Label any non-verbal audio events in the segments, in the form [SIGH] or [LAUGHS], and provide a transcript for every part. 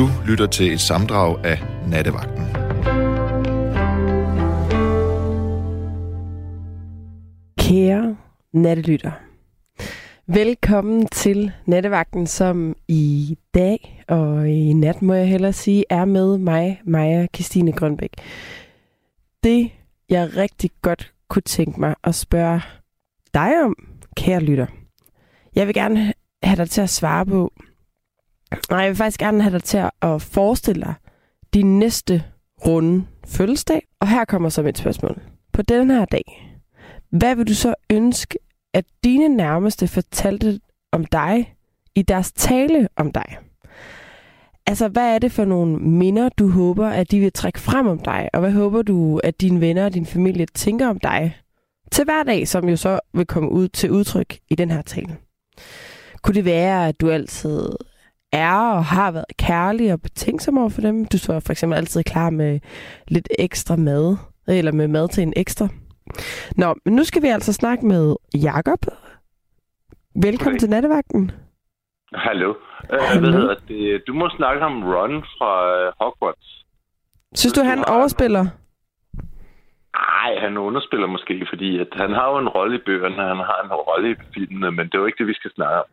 Du lytter til et samdrag af Nattevagten. Kære nattelytter. Velkommen til Nattevagten, som i dag og i nat, må jeg hellere sige, er med mig, Maja Christine Grønbæk. Det, jeg rigtig godt kunne tænke mig at spørge dig om, kære lytter. Jeg vil gerne have dig til at svare på, Nej, jeg vil faktisk gerne have dig til at forestille dig din næste runde fødselsdag. Og her kommer så mit spørgsmål. På den her dag, hvad vil du så ønske, at dine nærmeste fortalte om dig i deres tale om dig? Altså, hvad er det for nogle minder, du håber, at de vil trække frem om dig? Og hvad håber du, at dine venner og din familie tænker om dig til hverdag, som jo så vil komme ud til udtryk i den her tale? Kunne det være, at du altid er og har været kærlig og betænksom over for dem. Du står for eksempel altid klar med lidt ekstra mad, eller med mad til en ekstra. Nå, men nu skal vi altså snakke med Jakob. Velkommen okay. til nattevagten. Hallo. Uh, hvad hedder det? Du må snakke om Ron fra uh, Hogwarts. Synes du, du han overspiller? Nej, han underspiller måske, fordi at han har jo en rolle i bøgerne, han har en rolle i filmene, men det er jo ikke det, vi skal snakke om.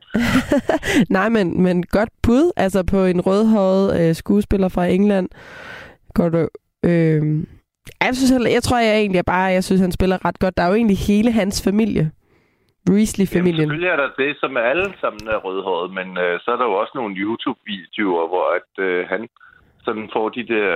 [LAUGHS] Nej, men, men godt bud. Altså på en rødhåret øh, skuespiller fra England. Går du... Øh... Jeg, synes, jeg, jeg tror jeg egentlig bare, jeg synes, han spiller ret godt. Der er jo egentlig hele hans familie. Weasley-familien. Jamen, selvfølgelig er der det, som er alle sammen er rødhåret, men øh, så er der jo også nogle YouTube-videoer, hvor at, øh, han sådan får de der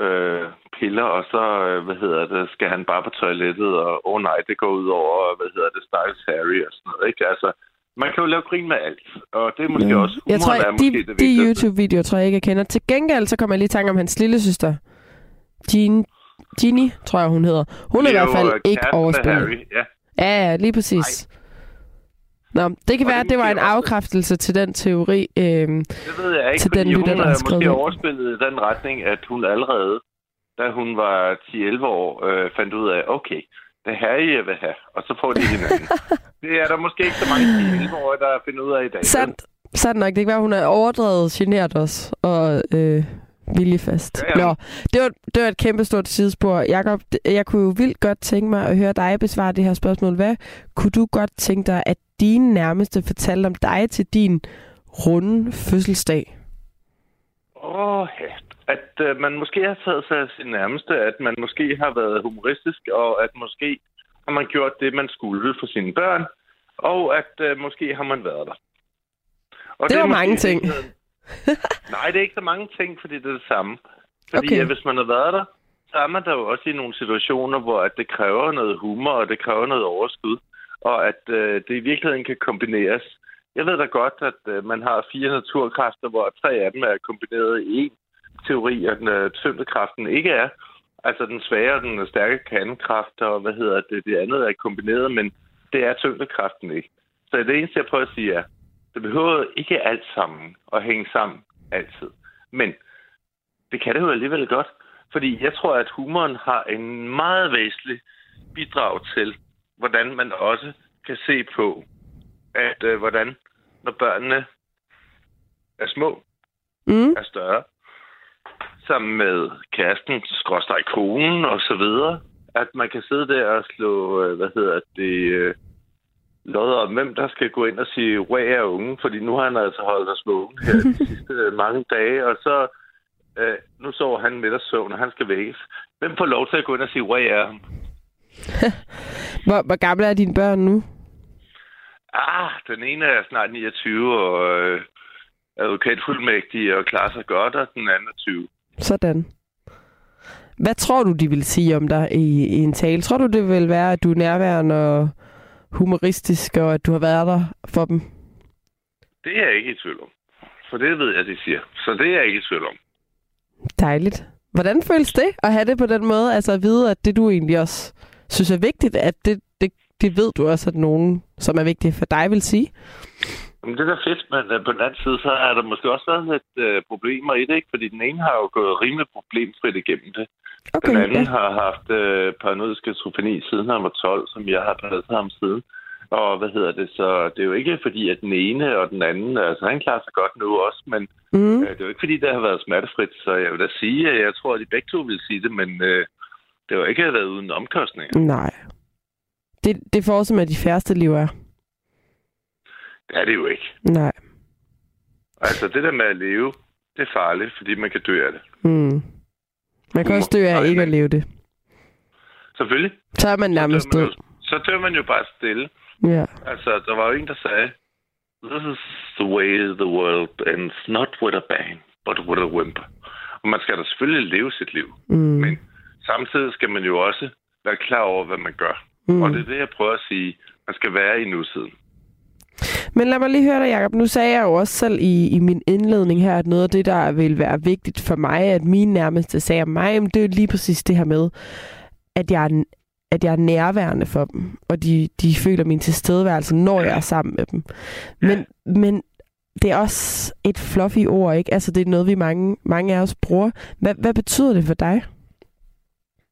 øh, piller, og så, øh, hvad hedder det, skal han bare på toilettet, og åh oh, nej, det går ud over, hvad hedder det, Styles Harry og sådan noget, ikke? Altså, man kan jo lave grin med alt, og det er måske ja. også... Jeg tror, er de, det de YouTube-videoer tror jeg ikke, jeg kender. Til gengæld, så kommer jeg lige i tanke om hans lille søster. Jean, Ginny, tror jeg, hun hedder. Hun er, er i hvert fald ikke overspillet. Harry, ja. Ja, ja, lige præcis. Nej. Nå, det kan og være, at det var en afkræftelse til den teori. Øh, det ved jeg ikke, til den lytter, hun der har skrevet måske overspillet i den retning, at hun allerede, da hun var 10-11 år, øh, fandt ud af, okay, det her jeg vil have, og så får de hinanden. [LAUGHS] det er der måske ikke så mange 10-11 år, der finder ud af i dag. Sandt. Sandt nok. Det kan være, hun er overdrevet generet os. Og øh, Viljefast. Ja, ja. Nå, det var, det var et kæmpe stort sidespor. Jakob, jeg kunne jo vildt godt tænke mig at høre dig besvare det her spørgsmål. Hvad kunne du godt tænke dig, at dine nærmeste fortalte om dig til din runde fødselsdag? Åh, oh, ja. At uh, man måske har taget sig af sin nærmeste, at man måske har været humoristisk, og at måske har man gjort det, man skulle for sine børn, og at uh, måske har man været der. Og det, det var mange ting. [LAUGHS] Nej, det er ikke så mange ting, fordi det er det samme. Fordi okay. at hvis man har været der, så er man der jo også i nogle situationer, hvor at det kræver noget humor, og det kræver noget overskud, og at øh, det i virkeligheden kan kombineres. Jeg ved da godt, at øh, man har fire naturkræfter, hvor tre af dem er kombineret i én teori, og den øh, tyngdekraften ikke er. Altså den svære og den stærke kandekraft, og hvad hedder det, det andet er kombineret, men det er tyngdekraften ikke. Så det eneste, jeg prøver at sige er, det behøver ikke alt sammen at hænge sammen altid. Men det kan det jo alligevel godt. Fordi jeg tror, at humoren har en meget væsentlig bidrag til, hvordan man også kan se på, at øh, hvordan, når børnene er små, mm. er større, sammen med kæresten, skråstrej konen og så videre, at man kan sidde der og slå, øh, hvad hedder det, øh, lodder om, hvem der skal gå ind og sige, hvor er unge, fordi nu har han altså holdt os vågen her de [LAUGHS] sidste mange dage, og så øh, nu sover han med søvn, og han skal vækkes. Hvem får lov til at gå ind og sige, hvor er ham? [LAUGHS] hvor, hvor gamle er dine børn nu? Ah, den ene er snart 29 og øh, advokatfuldmægtig og klarer sig godt, og den anden er 20. Sådan. Hvad tror du, de vil sige om dig i, i en tale? Tror du, det vil være, at du er nærværende og humoristisk, og at du har været der for dem? Det er jeg ikke i tvivl om. For det ved jeg, de siger. Så det er jeg ikke i tvivl om. Dejligt. Hvordan føles det at have det på den måde? Altså at vide, at det du egentlig også synes er vigtigt, at det, det, det ved du også, at nogen, som er vigtige for dig, vil sige? Jamen, det er da fedt, men uh, på den anden side, så er der måske også været lidt uh, problemer i det, ikke? Fordi den ene har jo gået rimelig problemfrit igennem det. Okay, den anden ja. har haft uh, paranoid skizofreni siden han var 12, som jeg har passet ham siden. Og hvad hedder det, så det er jo ikke fordi, at den ene og den anden, altså han klarer sig godt nu også, men mm. øh, det er jo ikke fordi, det har været smertefrit, så jeg vil da sige, at jeg tror, at de begge to vil sige det, men øh, det har ikke været uden omkostninger. Nej. Det, det får som at de færreste liv er. Det er det jo ikke. Nej. Altså, det der med at leve, det er farligt, fordi man kan dø af det. Mm. Man kan også dø af ikke at leve det. Selvfølgelig. Så er man nærmest død. Så dør man jo bare stille. Ja. Altså, der var jo en, der sagde, This is the way the world ends, not with a bang, but with a whimper. Og man skal da selvfølgelig leve sit liv. Mm. Men samtidig skal man jo også være klar over, hvad man gør. Mm. Og det er det, jeg prøver at sige. Man skal være i nutiden. Men lad mig lige høre dig, Jacob. Nu sagde jeg jo også selv i, i min indledning her, at noget af det, der vil være vigtigt for mig, at mine nærmeste sagde om mig, det er lige præcis det her med, at jeg er, at jeg er nærværende for dem, og de, de føler min tilstedeværelse, når jeg er sammen med dem. Men, men det er også et fluffy ord, ikke? Altså, det er noget, vi mange, mange af os bruger. Hvad, hvad betyder det for dig?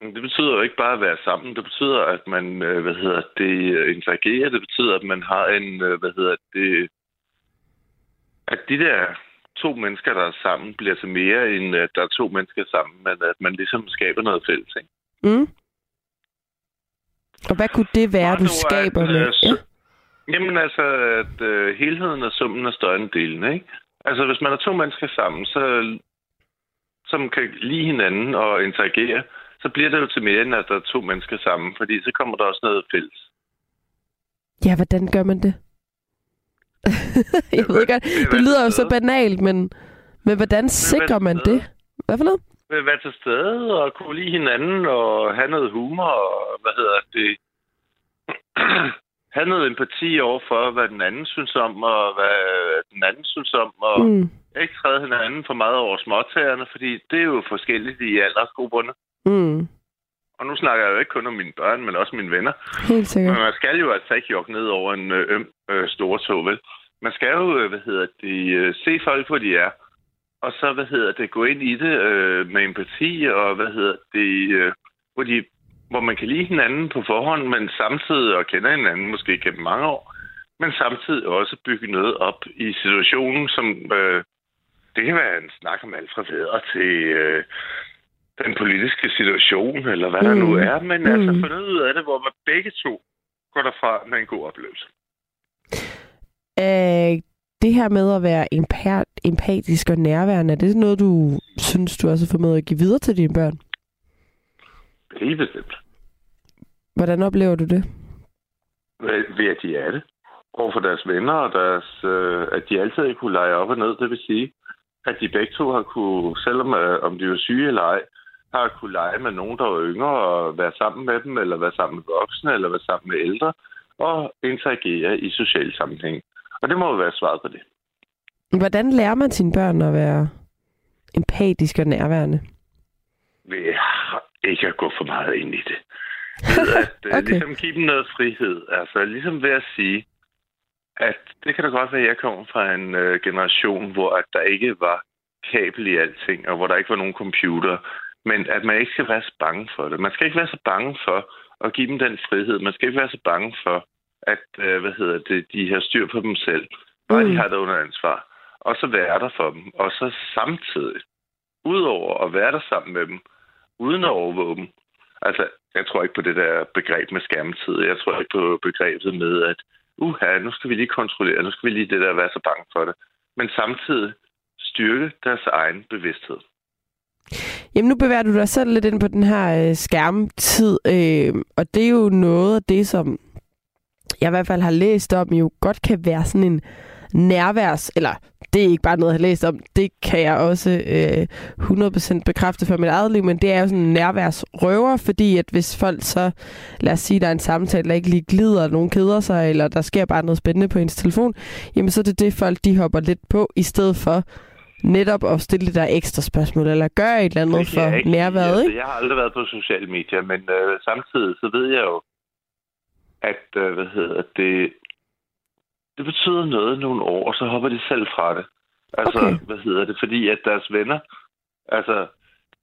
Det betyder jo ikke bare at være sammen. Det betyder, at man, øh, hvad hedder det, interagerer. Det betyder, at man har en, øh, hvad hedder det, at de der to mennesker, der er sammen, bliver til mere, end at der er to mennesker sammen, men at man ligesom skaber noget fælles, ikke? Mm. Og hvad kunne det være, du skaber med? Øh, ja. Jamen altså, at uh, helheden og summen er større end delen, ikke? Altså, hvis man er to mennesker sammen, så, som kan lide hinanden og interagere, så bliver det jo til mere, end at der er to mennesker sammen, fordi så kommer der også noget fælles. Ja, hvordan gør man det? [LAUGHS] jeg ved ikke, det, lyder jo så banalt, men, men hvordan sikrer man det? Hvad for noget? Være til stede og kunne lide hinanden og have noget humor og, hvad hedder det, [CLEARS THROAT] have noget empati over for, hvad den anden synes om, og hvad den anden synes om, og mm. Ikke træde hinanden for meget over småtagerne, fordi det er jo forskelligt i aldersgrupperne. Mm. Og nu snakker jeg jo ikke kun om mine børn, men også mine venner. Helt sikkert. Men man skal jo altså ikke jogge ned over en øh, øm øh, store tog, vel? Man skal jo, øh, hvad hedder det, øh, se folk, hvor de er. Og så, hvad hedder det, gå ind i det øh, med empati, og hvad hedder det, øh, hvor, de, hvor man kan lide hinanden på forhånd, men samtidig, og kender hinanden måske gennem mange år, men samtidig også bygge noget op i situationen, som øh, det kan være en snak om alt fra vædre til øh, den politiske situation, eller hvad mm. der nu mm. er, men altså, mm. altså få noget ud af det, hvor man begge to går derfra med en god oplevelse. Øh, det her med at være empatisk og nærværende, er det noget, du synes, du også får med at give videre til dine børn? Helt bestemt. Hvordan oplever du det? Ved at de er det. Overfor deres venner, og deres, øh, at de altid kunne lege op og ned. Det vil sige, at de begge to har kunne, selvom øh, om de var syge eller ej, har kunne lege med nogen, der var yngre, og være sammen med dem, eller være sammen med voksne, eller være sammen med ældre, og interagere i sociale sammenhæng. Og det må jo være svaret på det. Hvordan lærer man sine børn at være empatisk og nærværende? Ved ikke at gå for meget ind i det. [LAUGHS] Ved at øh, okay. ligesom give dem noget frihed. Altså ligesom ved at sige, at det kan da godt være, at jeg kommer fra en øh, generation, hvor at der ikke var kabel i alting, og hvor der ikke var nogen computer. Men at man ikke skal være så bange for det. Man skal ikke være så bange for at give dem den frihed. Man skal ikke være så bange for, at øh, hvad hedder det, de har styr på dem selv. Bare mm. de har det under ansvar. Og så være der for dem. Og så samtidig, udover at være der sammen med dem, uden at overvåge dem. Altså, jeg tror ikke på det der begreb med skærmtid. Jeg tror ikke på begrebet med, at uha, nu skal vi lige kontrollere, nu skal vi lige det der være så bange for det. Men samtidig styrke deres egen bevidsthed. Jamen nu bevæger du dig selv lidt ind på den her øh, skærmtid, øh, og det er jo noget af det, som jeg i hvert fald har læst om, jo godt kan være sådan en nærværs, eller det er ikke bare noget, jeg har læst om, det kan jeg også øh, 100% bekræfte for mit eget liv, men det er jo sådan en nærværsrøver, fordi at hvis folk så, lad os sige, der er en samtale, der ikke lige glider, nogen keder sig, eller der sker bare noget spændende på ens telefon, jamen så er det det, folk de hopper lidt på, i stedet for netop at stille det der ekstra spørgsmål, eller gøre et eller andet for nærværet, altså, ikke? Jeg har aldrig været på sociale medier, men øh, samtidig så ved jeg jo, at, øh, hvad hedder det, det betyder noget nogle år, og så hopper de selv fra det. Altså, okay. hvad hedder det? Fordi at deres venner, altså,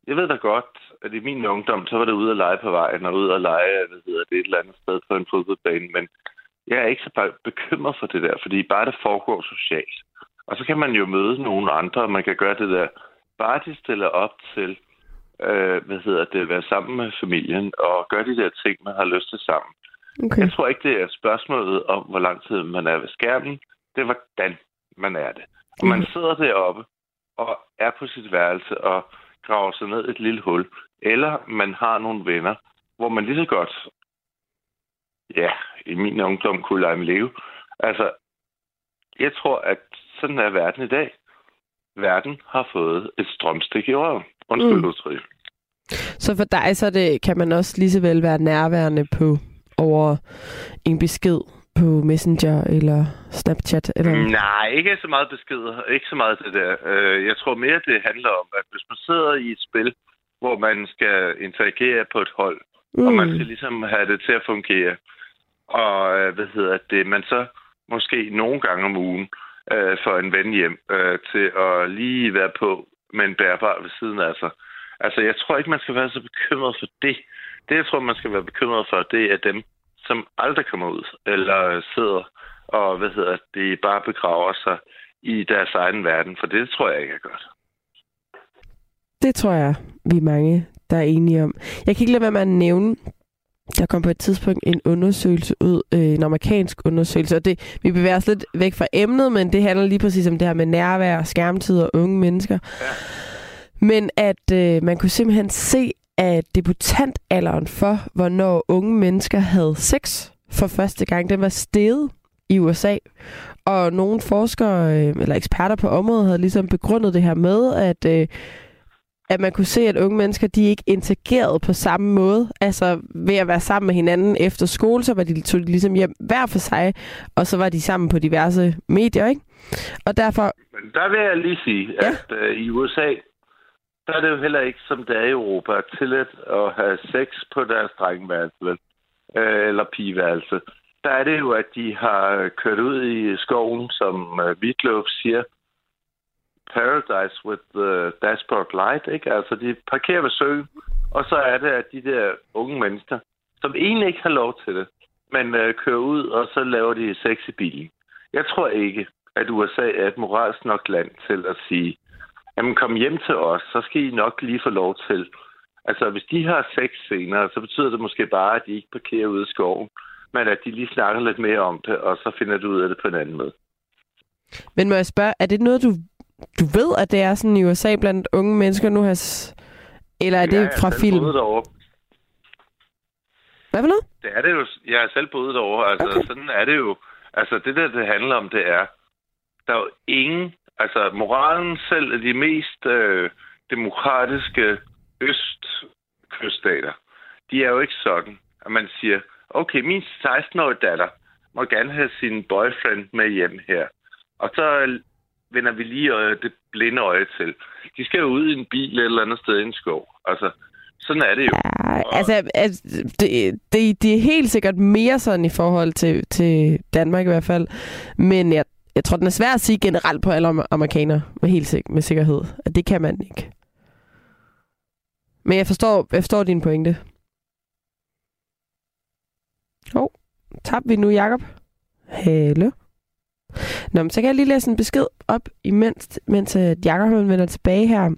jeg ved da godt, at i min ungdom, så var det ude at lege på vejen, og ude at lege, hvad hedder det, et eller andet sted på en fodboldbane, men jeg er ikke så bekymret for det der, fordi bare det foregår socialt. Og så kan man jo møde nogle andre, og man kan gøre det der. Bare de stiller op til, øh, hvad hedder det, være sammen med familien, og gøre de der ting, man har lyst til sammen. Okay. Jeg tror ikke, det er spørgsmålet om, hvor lang tid man er ved skærmen. Det er, hvordan man er det. Og man mhm. sidder deroppe og er på sit værelse og graver sig ned et lille hul. Eller man har nogle venner, hvor man lige så godt, ja, i min ungdom kunne lege med leve. Altså, jeg tror, at sådan er verden i dag. Verden har fået et strømstik i røven. Undskyld, mm. udtryk. Så for dig, så det, kan man også lige så vel være nærværende på over en besked på Messenger eller Snapchat? Eller? Nej, ikke så meget beskeder. Ikke så meget det der. Øh, jeg tror mere, det handler om, at hvis man sidder i et spil, hvor man skal interagere på et hold, mm. og man skal ligesom have det til at fungere, og øh, hvad hedder det, man så måske nogle gange om ugen øh, får en ven hjem øh, til at lige være på med en bærbar ved siden af sig. Altså, jeg tror ikke, man skal være så bekymret for det. Det, jeg tror, man skal være bekymret for, det er dem, som aldrig kommer ud, eller sidder og, hvad hedder det, bare begraver sig i deres egen verden, for det tror jeg ikke er godt. Det tror jeg, vi er mange, der er enige om. Jeg kan ikke lade være med at nævne, der kom på et tidspunkt en undersøgelse ud, øh, en amerikansk undersøgelse, og det, vi bevæger os lidt væk fra emnet, men det handler lige præcis om det her med nærvær, skærmtid og unge mennesker. Ja. Men at øh, man kunne simpelthen se, at debutantalderen for, hvornår unge mennesker havde sex for første gang, den var steget i USA. Og nogle forskere øh, eller eksperter på området havde ligesom begrundet det her med, at øh, at man kunne se, at unge mennesker, de ikke interagerede på samme måde. Altså ved at være sammen med hinanden efter skole, så var de, tog de ligesom hjem hver for sig, og så var de sammen på diverse medier, ikke? Og derfor... Men der vil jeg lige sige, ja. at øh, i USA, der er det jo heller ikke, som det er i Europa, tilladt at have sex på deres drengeværelse, vel? Øh, eller pigeværelse. Der er det jo, at de har kørt ud i skoven, som øh, siger, Paradise with the Dashboard Light, ikke? Altså, de parkerer ved søen, og så er det, at de der unge mennesker, som egentlig ikke har lov til det, men øh, kører ud, og så laver de sex i bilen. Jeg tror ikke, at USA er et moralsk nok land til at sige, jamen kom hjem til os, så skal I nok lige få lov til. Altså, hvis de har sex senere, så betyder det måske bare, at de ikke parkerer ude i skoven, men at de lige snakker lidt mere om det, og så finder du ud af det på en anden måde. Men må jeg spørge, er det noget, du du ved, at det er sådan i USA blandt unge mennesker nu her? Eller er det ja, fra film? Hvad for noget? Det er det jo. Jeg har selv boet derovre. Altså, okay. sådan er det jo. Altså, det der, det handler om, det er, der er jo ingen, altså moralen selv af de mest øh, demokratiske østkyststater. De er jo ikke sådan, at man siger, okay, min 16-årige datter må gerne have sin boyfriend med hjem her. Og så vender vi lige øje, det blinde øje til. De skal jo ud i en bil et eller andet sted i en skov. Altså, sådan er det jo. Ja, altså, altså det, det, det er helt sikkert mere sådan i forhold til, til Danmark i hvert fald. Men jeg, jeg tror, den er svær at sige generelt på alle amerikanere med helt sik- med sikkerhed. At det kan man ikke. Men jeg forstår, jeg forstår din pointe. Hov, oh, tabte vi nu, Jakob? Hallo? Nå, men så kan jeg lige læse en besked op, imens mens øh, Jakob vender tilbage her.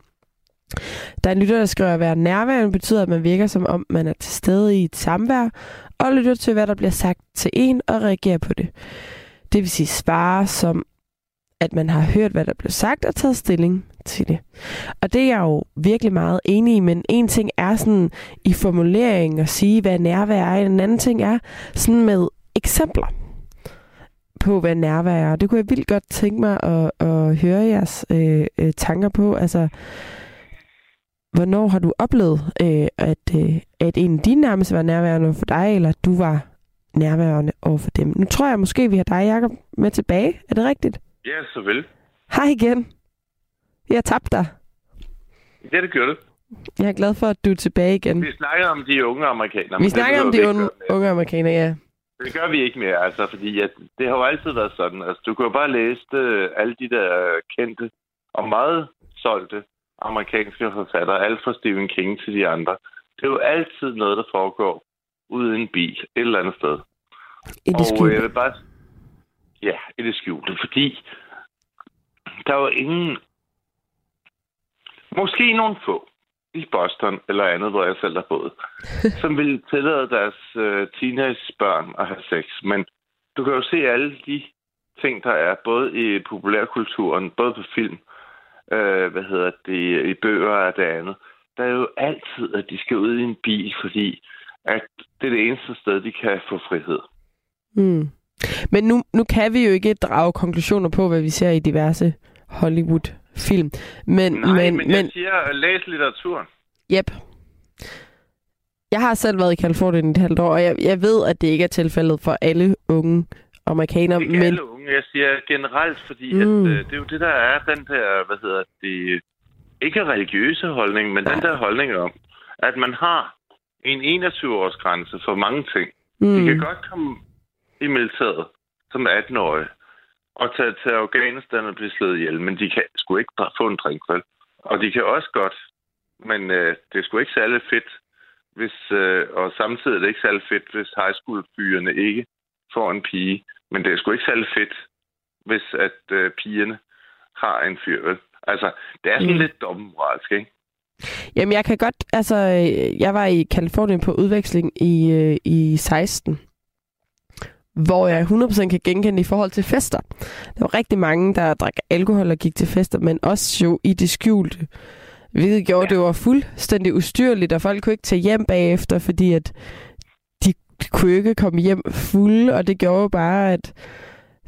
Der er en lytter, der skriver, at være nærværende betyder, at man virker som om, man er til stede i et samvær, og lytter til, hvad der bliver sagt til en, og reagerer på det. Det vil sige svare som, at man har hørt, hvad der blev sagt, og taget stilling til det. Og det er jeg jo virkelig meget enig i, men en ting er sådan i formuleringen at sige, hvad nærvær er, en anden ting er sådan med eksempler på, hvad nærvær er. Det kunne jeg vildt godt tænke mig at, at høre jeres øh, øh, tanker på. Altså, hvornår har du oplevet, øh, at, øh, at en af dine nærmeste var nærværende for dig, eller at du var nærværende over for dem? Nu tror jeg måske, vi har dig, Jacob, med tilbage. Er det rigtigt? Ja, så vel. Hej igen. Jeg tabte dig. Ja, det gør det. Jeg er glad for, at du er tilbage igen. Vi snakker om de unge amerikanere. Vi snakker om de unge, unge amerikanere, ja. Det gør vi ikke mere, altså, fordi at det har jo altid været sådan. Altså, du kan jo bare læse det, øh, alle de der kendte og meget solgte amerikanske forfattere, alt fra Stephen King til de andre. Det er jo altid noget, der foregår ude i en bil et eller andet sted. I det skjulte. Og jeg vil bare... Ja, i det skjulte, fordi der var ingen... Måske nogle få i Boston eller andet, hvor jeg selv har boet, [LAUGHS] som ville tillade deres uh, teenagebørn at have sex. Men du kan jo se alle de ting, der er, både i populærkulturen, både på film, øh, hvad hedder det, i bøger og det andet. Der er jo altid, at de skal ud i en bil, fordi at det er det eneste sted, de kan få frihed. Mm. Men nu, nu kan vi jo ikke drage konklusioner på, hvad vi ser i diverse Hollywood-film. Men, Nej, men, men jeg siger, læs litteraturen. Yep. Jeg har selv været i Kalifornien et halvt år, og jeg, jeg ved, at det ikke er tilfældet for alle unge amerikanere. Ikke men... alle unge, jeg siger generelt, fordi mm. at, øh, det er jo det, der er den der, hvad hedder det, ikke religiøse holdning, men Nej. den der holdning om, at man har en 21-års grænse for mange ting. Mm. De kan godt komme i militæret som 18-årige og tage til Afghanistan og blive slået ihjel, men de kan sgu ikke få en drink, vel? Og de kan også godt, men øh, det er sgu ikke særlig fedt, hvis, øh, og samtidig er det ikke særlig fedt, hvis high school ikke får en pige. Men det er sgu ikke særlig fedt, hvis at øh, pigerne har en fyr, vel? Altså, det er sådan mm. lidt dobbeltmoralsk, ikke? Jamen, jeg kan godt... Altså, jeg var i Kalifornien på udveksling i, øh, i 16 hvor jeg 100% kan genkende i forhold til fester. Der var rigtig mange, der drak alkohol og gik til fester, men også jo i det skjulte. Hvilket gjorde, ja. det var fuldstændig ustyrligt, og folk kunne ikke tage hjem bagefter, fordi at de kunne ikke komme hjem fulde, og det gjorde bare, at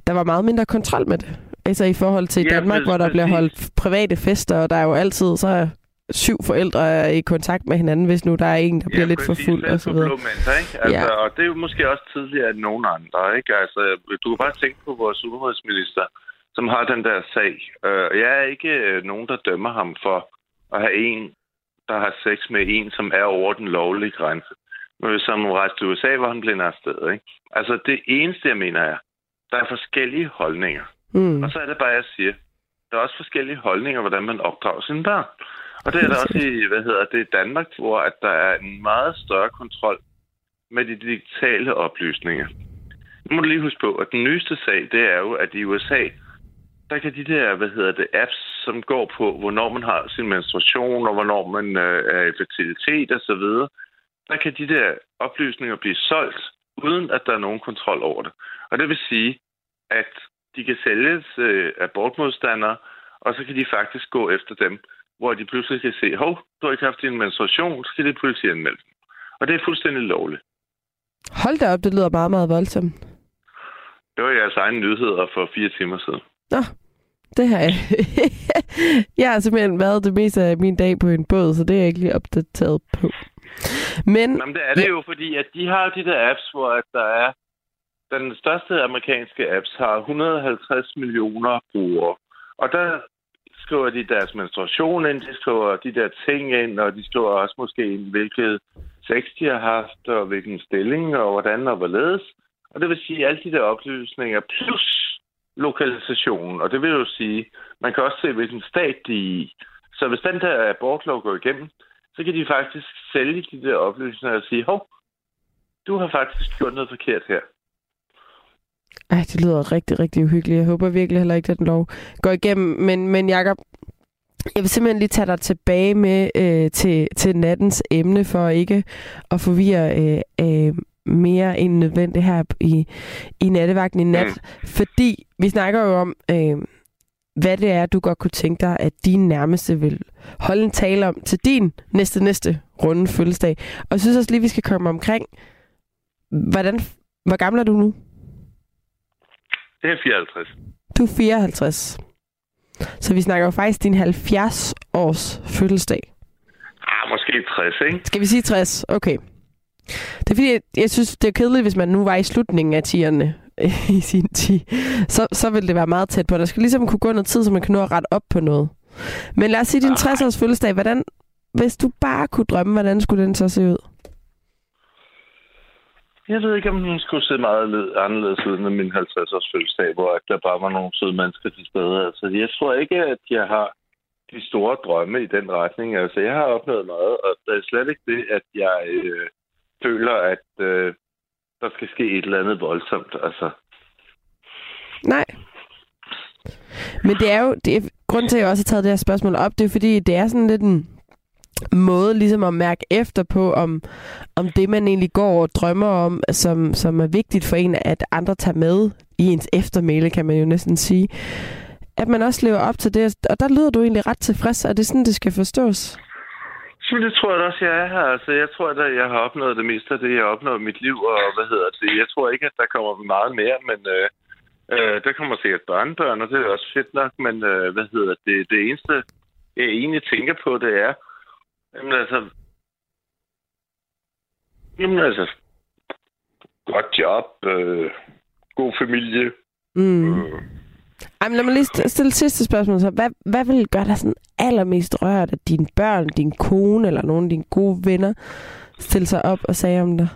der var meget mindre kontrol med det. Altså i forhold til ja, Danmark, hvor der bliver holdt private fester, og der er jo altid så syv forældre er i kontakt med hinanden, hvis nu der er en, der bliver ja, lidt for fuld og så videre. Momenter, ikke? Altså, ja. Og det er jo måske også tidligere end nogen andre. Ikke? Altså, du kan bare tænke på vores udenrigsminister, som har den der sag. Uh, jeg er ikke uh, nogen, der dømmer ham for at have en, der har sex med en, som er over den lovlige grænse. Men hvis han rejste til USA, hvor han blev afsted. Ikke? Altså, det eneste, jeg mener er, der er forskellige holdninger. Mm. Og så er det bare, jeg siger, der er også forskellige holdninger, hvordan man opdrager sine børn. Og det er der også i, hvad hedder det, Danmark, hvor at der er en meget større kontrol med de digitale oplysninger. Nu må du lige huske på, at den nyeste sag, det er jo, at i USA, der kan de der, hvad hedder det, apps, som går på, hvornår man har sin menstruation, og hvornår man øh, er i fertilitet og så videre, der kan de der oplysninger blive solgt, uden at der er nogen kontrol over det. Og det vil sige, at de kan sælges øh, abortmodstandere, og så kan de faktisk gå efter dem, hvor de pludselig kan se, hov, du har ikke haft din menstruation, så skal det politianmelde dem. Og det er fuldstændig lovligt. Hold da op, det lyder meget, meget voldsomt. Det var jeres egen nyheder for fire timer siden. Nå, det har jeg. [LAUGHS] jeg har simpelthen været det meste af min dag på en båd, så det er jeg ikke lige opdateret på. Men, Jamen, det er det ja. jo, fordi at de har de der apps, hvor at der er den største amerikanske apps har 150 millioner brugere. Og der skriver de deres menstruation ind, de skriver de der ting ind, og de skriver også måske ind, hvilket sex de har haft, og hvilken stilling, og hvordan og hvorledes. Og det vil sige, at alle de der oplysninger, plus lokalisationen, og det vil jo sige, man kan også se, hvilken stat de er i. Så hvis den der abortlov går igennem, så kan de faktisk sælge de der oplysninger og sige, hov, du har faktisk gjort noget forkert her. Ej, det lyder rigtig, rigtig uhyggeligt. Jeg håber virkelig heller ikke, at den lov går igennem. Men, men Jacob, jeg vil simpelthen lige tage dig tilbage med øh, til, til nattens emne, for ikke at forvirre øh, øh, mere end nødvendigt her i, i nattevagten i nat. Mm. Fordi vi snakker jo om, øh, hvad det er, du godt kunne tænke dig, at din nærmeste vil holde en tale om til din næste, næste runde fødselsdag. Og jeg synes også lige, vi skal komme omkring, hvordan, hvor gammel er du nu? Det er 54. Du er 54. Så vi snakker jo faktisk din 70-års fødselsdag. Ah, måske 60, ikke? Skal vi sige 60? Okay. Det er fordi, jeg, jeg synes, det er kedeligt, hvis man nu var i slutningen af tierne [LAUGHS] i sin tid. Så, så vil det være meget tæt på. Der skal ligesom kunne gå noget tid, så man kan nå at rette op på noget. Men lad os sige din 60-års fødselsdag. Hvordan, hvis du bare kunne drømme, hvordan skulle den så se ud? Jeg ved ikke, om den skulle se meget anderledes ud end min 50-års fødselsdag, hvor der bare var nogle søde mennesker til stede. Altså, jeg tror ikke, at jeg har de store drømme i den retning. Altså, jeg har opnået meget, og det er slet ikke det, at jeg øh, føler, at øh, der skal ske et eller andet voldsomt. Altså. Nej. Men det er jo, det er, grunden til, at jeg også har taget det her spørgsmål op, det er fordi, det er sådan lidt en måde ligesom at mærke efter på, om, om det, man egentlig går og drømmer om, som, som er vigtigt for en, at andre tager med i ens eftermæle, kan man jo næsten sige. At man også lever op til det, og der lyder du egentlig ret tilfreds. Er det sådan, det skal forstås? Så det tror jeg også, jeg er her. Altså, jeg tror, at jeg har opnået det meste af det, jeg har opnået i mit liv, og hvad hedder det? Jeg tror ikke, at der kommer meget mere, men øh, øh, der kommer sikkert børnebørn, og det er også fedt nok, men øh, hvad hedder det? Det eneste, jeg egentlig tænker på, det er, jamen altså, jamen altså, godt job, øh, god familie, mm. øh, ej, lad mig lige stille sidste spørgsmål. Så. Hvad, hvad vil gøre dig sådan allermest rørt, at dine børn, din kone eller nogle af dine gode venner stille sig op og sagde om dig?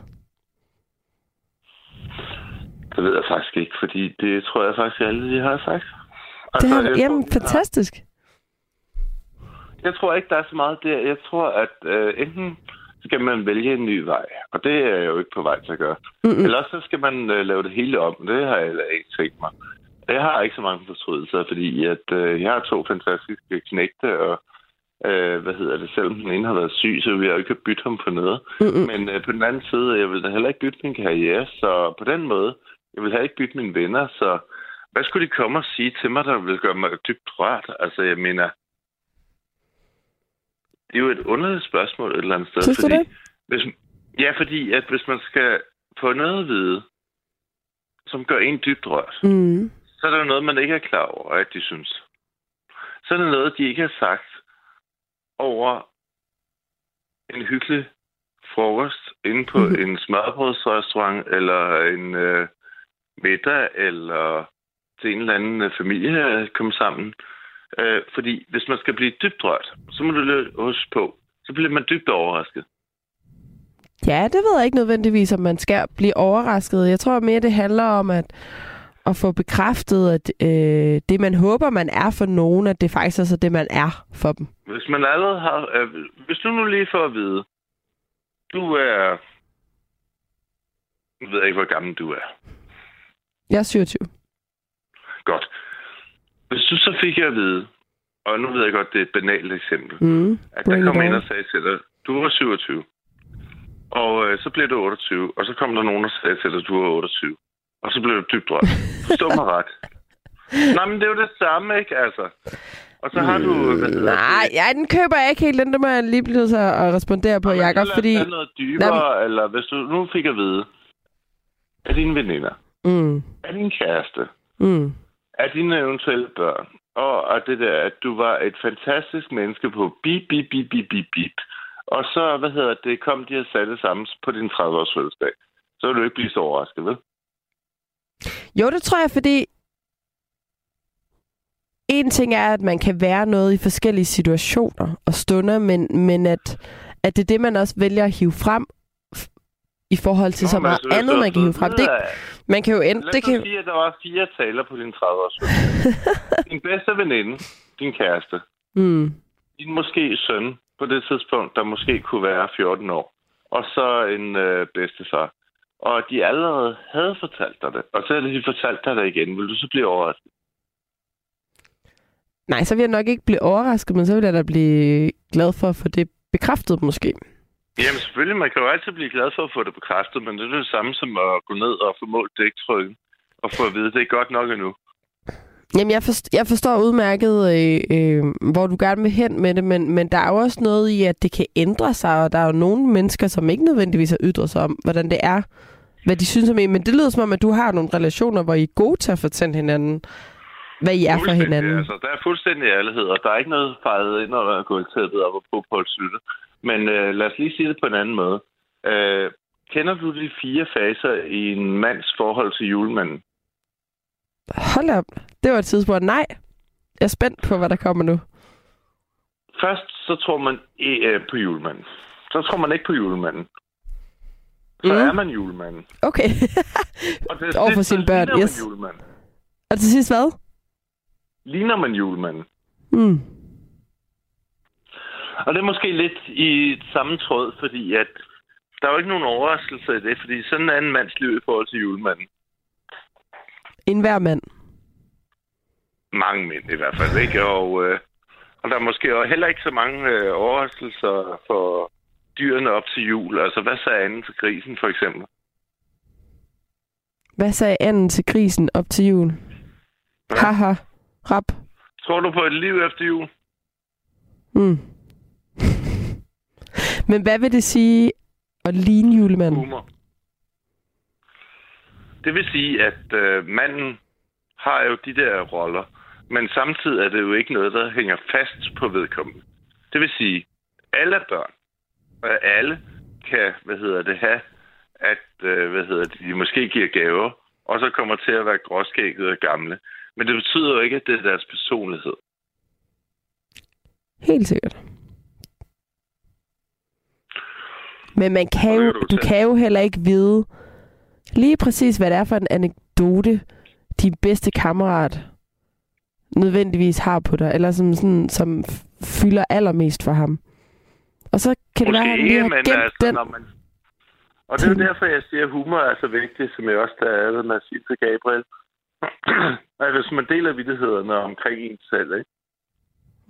Det ved jeg faktisk ikke, fordi det tror jeg faktisk alle de har sagt. Altså, det har, jamen, tror, fantastisk. Jeg tror ikke, der er så meget der. Jeg tror, at øh, enten skal man vælge en ny vej, og det er jeg jo ikke på vej til at gøre. Mm-hmm. Eller så skal man øh, lave det hele om. Det har jeg ikke tænkt mig. Jeg har ikke så mange fortrydelser, fordi at, øh, jeg har to fantastiske knægte, og øh, hvad hedder det, selvom den ene har været syg, så vil jeg jo ikke bytte ham på noget. Mm-hmm. Men øh, på den anden side, jeg vil da heller ikke bytte min karriere, så på den måde, jeg vil heller ikke bytte mine venner, så hvad skulle de komme og sige til mig, der vil gøre mig dybt rørt? Altså, jeg mener, det er jo et underligt spørgsmål et eller andet sted. Synes fordi, det? Hvis, ja, fordi at hvis man skal få noget at vide, som gør en dybt rørt, mm så er der jo noget, man ikke er klar over, at de synes. Så er der noget, de ikke har sagt over en hyggelig frokost inde på mm-hmm. en smørbrødsrestaurant, eller en øh, middag, eller til en eller anden familie komme sammen. Øh, fordi hvis man skal blive dybt rørt, så må du huske på, så bliver man dybt overrasket. Ja, det ved jeg ikke nødvendigvis, om man skal blive overrasket. Jeg tror mere, det handler om, at at få bekræftet, at øh, det, man håber, man er for nogen, at det faktisk er så det, man er for dem. Hvis man allerede har... Øh, hvis du nu lige får at vide, du er... Jeg ved ikke, hvor gammel du er. Jeg er 27. Godt. Hvis du så fik jeg at vide, og nu ved jeg godt, det er et banalt eksempel, mm, at der kom ind og sagde til dig, du var 27, og øh, så blev du 28, og så kom der nogen og sagde til dig, at du var 28 og så blev du dybt rørt. Forstå mig [LAUGHS] ret. Nej, men det er jo det samme, ikke? Altså. Og så har du... Hvad Nej, ja, den køber jeg ikke helt. Den der må jeg lige blive til at respondere på, Jacob, fordi... Lad noget dybere, Nej, eller hvis du nu fik at vide, er dine veninder, mm. er din kæreste, mm af dine eventuelle børn, og, og det der, at du var et fantastisk menneske på bip, bip, bip, bip, bip, bip. Og så, hvad hedder det, kom de og satte sammen på din 30-års fødselsdag. Så vil du ikke blive så overrasket, vel? Jo, det tror jeg, fordi en ting er, at man kan være noget i forskellige situationer og stunder, men, men at, at det er det, man også vælger at hive frem i forhold til Nå, så meget altså, andet, man kan hive frem. Det, man kan jo end, det kan... sige, at der var fire taler på din 30-års [LAUGHS] Din bedste veninde, din kæreste, mm. din måske søn på det tidspunkt, der måske kunne være 14 år, og så en øh, bedstefar og de allerede havde fortalt dig det, og så havde de fortalt dig det igen, vil du så blive overrasket? Nej, så vil jeg nok ikke blive overrasket, men så vil jeg da blive glad for at få det bekræftet måske. Jamen selvfølgelig, man kan jo altid blive glad for at få det bekræftet, men det er det samme som at gå ned og få målt dæktrykken og få at vide, at det er godt nok endnu. Jamen, jeg, forstår, jeg forstår udmærket, øh, øh, hvor du gerne vil hen med det, men, men der er jo også noget i, at det kan ændre sig, og der er jo nogle mennesker, som ikke nødvendigvis har ytret sig om, hvordan det er, hvad de synes om en. Men det lyder som om, at du har nogle relationer, hvor I er gode til at fortælle hinanden, hvad I er for hinanden. Altså, der er fuldstændig ærlighed, og der er ikke noget fejret ind og gå i tæppet op på Paul Slytte. Men øh, lad os lige sige det på en anden måde. Øh, kender du de fire faser i en mands forhold til julemanden? Hold op. Det var et tidspunkt. Nej. Jeg er spændt på, hvad der kommer nu. Først så tror man øh, på julemanden. Så tror man ikke på julemanden. Så mm. er man julemanden. Okay. [LAUGHS] og det Over for sine børn, yes. Julemanden. Og til sidst hvad? Ligner man julemanden. Mm. Og det er måske lidt i samme tråd, fordi at der er jo ikke nogen overraskelse i det, fordi sådan er en mands liv i forhold til julemanden. En hver mand? Mange mænd i hvert fald, ikke? Og, øh, og der er måske også heller ikke så mange øh, overraskelser for dyrene op til jul. Altså, hvad sagde anden til grisen, for eksempel? Hvad sagde anden til grisen op til jul? Ja. Haha. Rap. Tror du på et liv efter jul? Mm. Men hvad vil det sige at ligne julemanden? Humor. Det vil sige, at øh, manden har jo de der roller, men samtidig er det jo ikke noget, der hænger fast på vedkommende. Det vil sige, alle børn, og alle kan, hvad hedder det, have, at, øh, hvad hedder det, de måske giver gaver, og så kommer til at være gråskægget og gamle. Men det betyder jo ikke, at det er deres personlighed. Helt sikkert. Men man kan jo, du, du kan jo heller ikke vide lige præcis, hvad det er for en anekdote, din bedste kammerat nødvendigvis har på dig, eller som, sådan, som fylder allermest for ham. Og så kan Måske det være, at han lige har gemt altså, den. Når man... Og det er jo derfor, jeg siger, at humor er så vigtigt, som jeg også der med at sige til Gabriel. at [CLEARS THROAT] hvis man deler vidtighederne omkring en selv, ikke?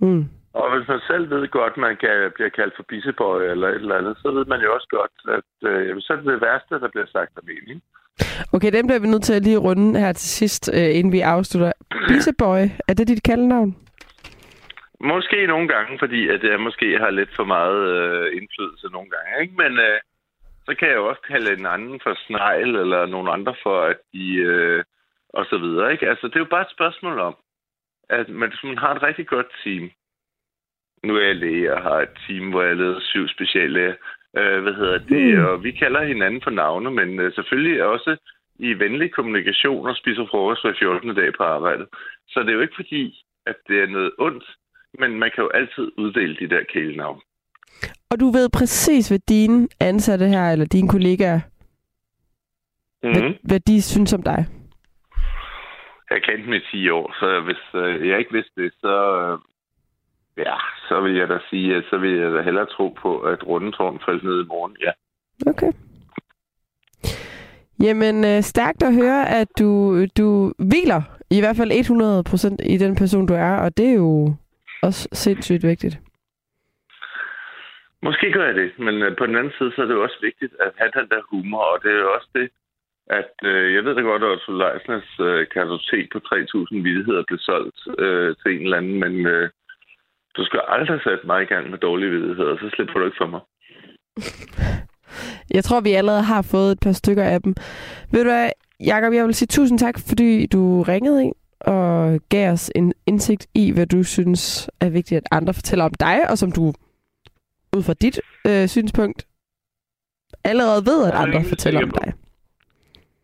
Mm. Og hvis man selv ved godt, at man kan blive kaldt for bissebøj eller et eller andet, så ved man jo også godt, at øh, så er det det værste, der bliver sagt om en. Ikke? Okay, den bliver vi nødt til at lige runde her til sidst, øh, inden vi afslutter. [CLEARS THROAT] Bissebøj, er det dit kaldnavn? Måske nogle gange, fordi at jeg måske har lidt for meget øh, indflydelse nogle gange. Ikke? Men øh, så kan jeg jo også kalde en anden for snegl, eller nogle andre for, at de... Øh, og så videre. Ikke? Altså, det er jo bare et spørgsmål om, at man, man har et rigtig godt team. Nu er jeg læge og har et team, hvor jeg leder syv specielle. Øh, hvad hedder det? Mm. Og vi kalder hinanden for navne, men øh, selvfølgelig også i venlig kommunikation og spiser frokost hver 14. dag på arbejdet. Så det er jo ikke fordi, at det er noget ondt, men man kan jo altid uddele de der kælenavn. Og du ved præcis, hvad dine ansatte her, eller dine kollegaer, mm. hvad, hvad de synes om dig? Jeg kendte dem i 10 år, så hvis øh, jeg ikke vidste det, så, øh, ja, så vil jeg da sige, at så vil jeg da hellere tro på, at rundetårn faldt ned i morgen, ja. Okay. Jamen, øh, stærkt at høre, at du, du hviler i hvert fald 100% i den person, du er, og det er jo også sindssygt vigtigt. Måske gør jeg det, men øh, på den anden side, så er det jo også vigtigt at have den der humor, og det er jo også det, at øh, jeg ved da godt, at Otto Leisners øh, kartotek på 3.000 vidigheder blev solgt øh, til en eller anden, men øh, du skal aldrig sætte mig i gang med dårlige vidigheder, så slipper du ikke for mig. [LAUGHS] Jeg tror, vi allerede har fået et par stykker af dem. Ved du hvad, Jacob, jeg vil sige tusind tak, fordi du ringede ind og gav os en indsigt i, hvad du synes er vigtigt, at andre fortæller om dig, og som du ud fra dit øh, synspunkt allerede ved, at andre fortæller om dig.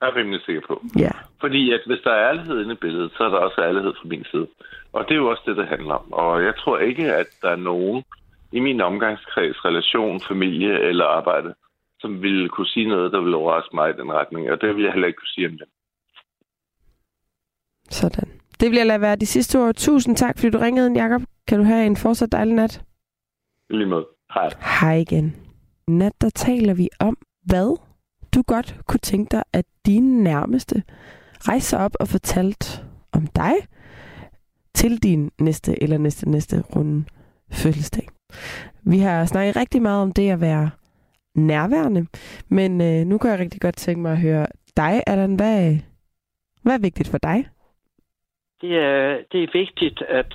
Jeg er rimelig sikker på. Ja. Fordi at hvis der er ærlighed inde i billedet, så er der også ærlighed fra min side. Og det er jo også det, det handler om. Og jeg tror ikke, at der er nogen i min omgangskreds, relation, familie eller arbejde, som ville kunne sige noget, der ville overraske mig i den retning. Og det vil jeg heller ikke kunne sige om dem. Sådan. Det vil jeg lade være de sidste ord. Tusind tak, fordi du ringede ind, Jacob. Kan du have en fortsat dejlig nat? Lige måde. Hej. Hej igen. Nat, der taler vi om, hvad du godt kunne tænke dig, at dine nærmeste rejser op og fortalt om dig til din næste eller næste næste runde fødselsdag. Vi har snakket rigtig meget om det at være nærværende, men øh, nu kan jeg rigtig godt tænke mig at høre dig, Allan. Hvad, hvad er vigtigt for dig? Det er, det er vigtigt, at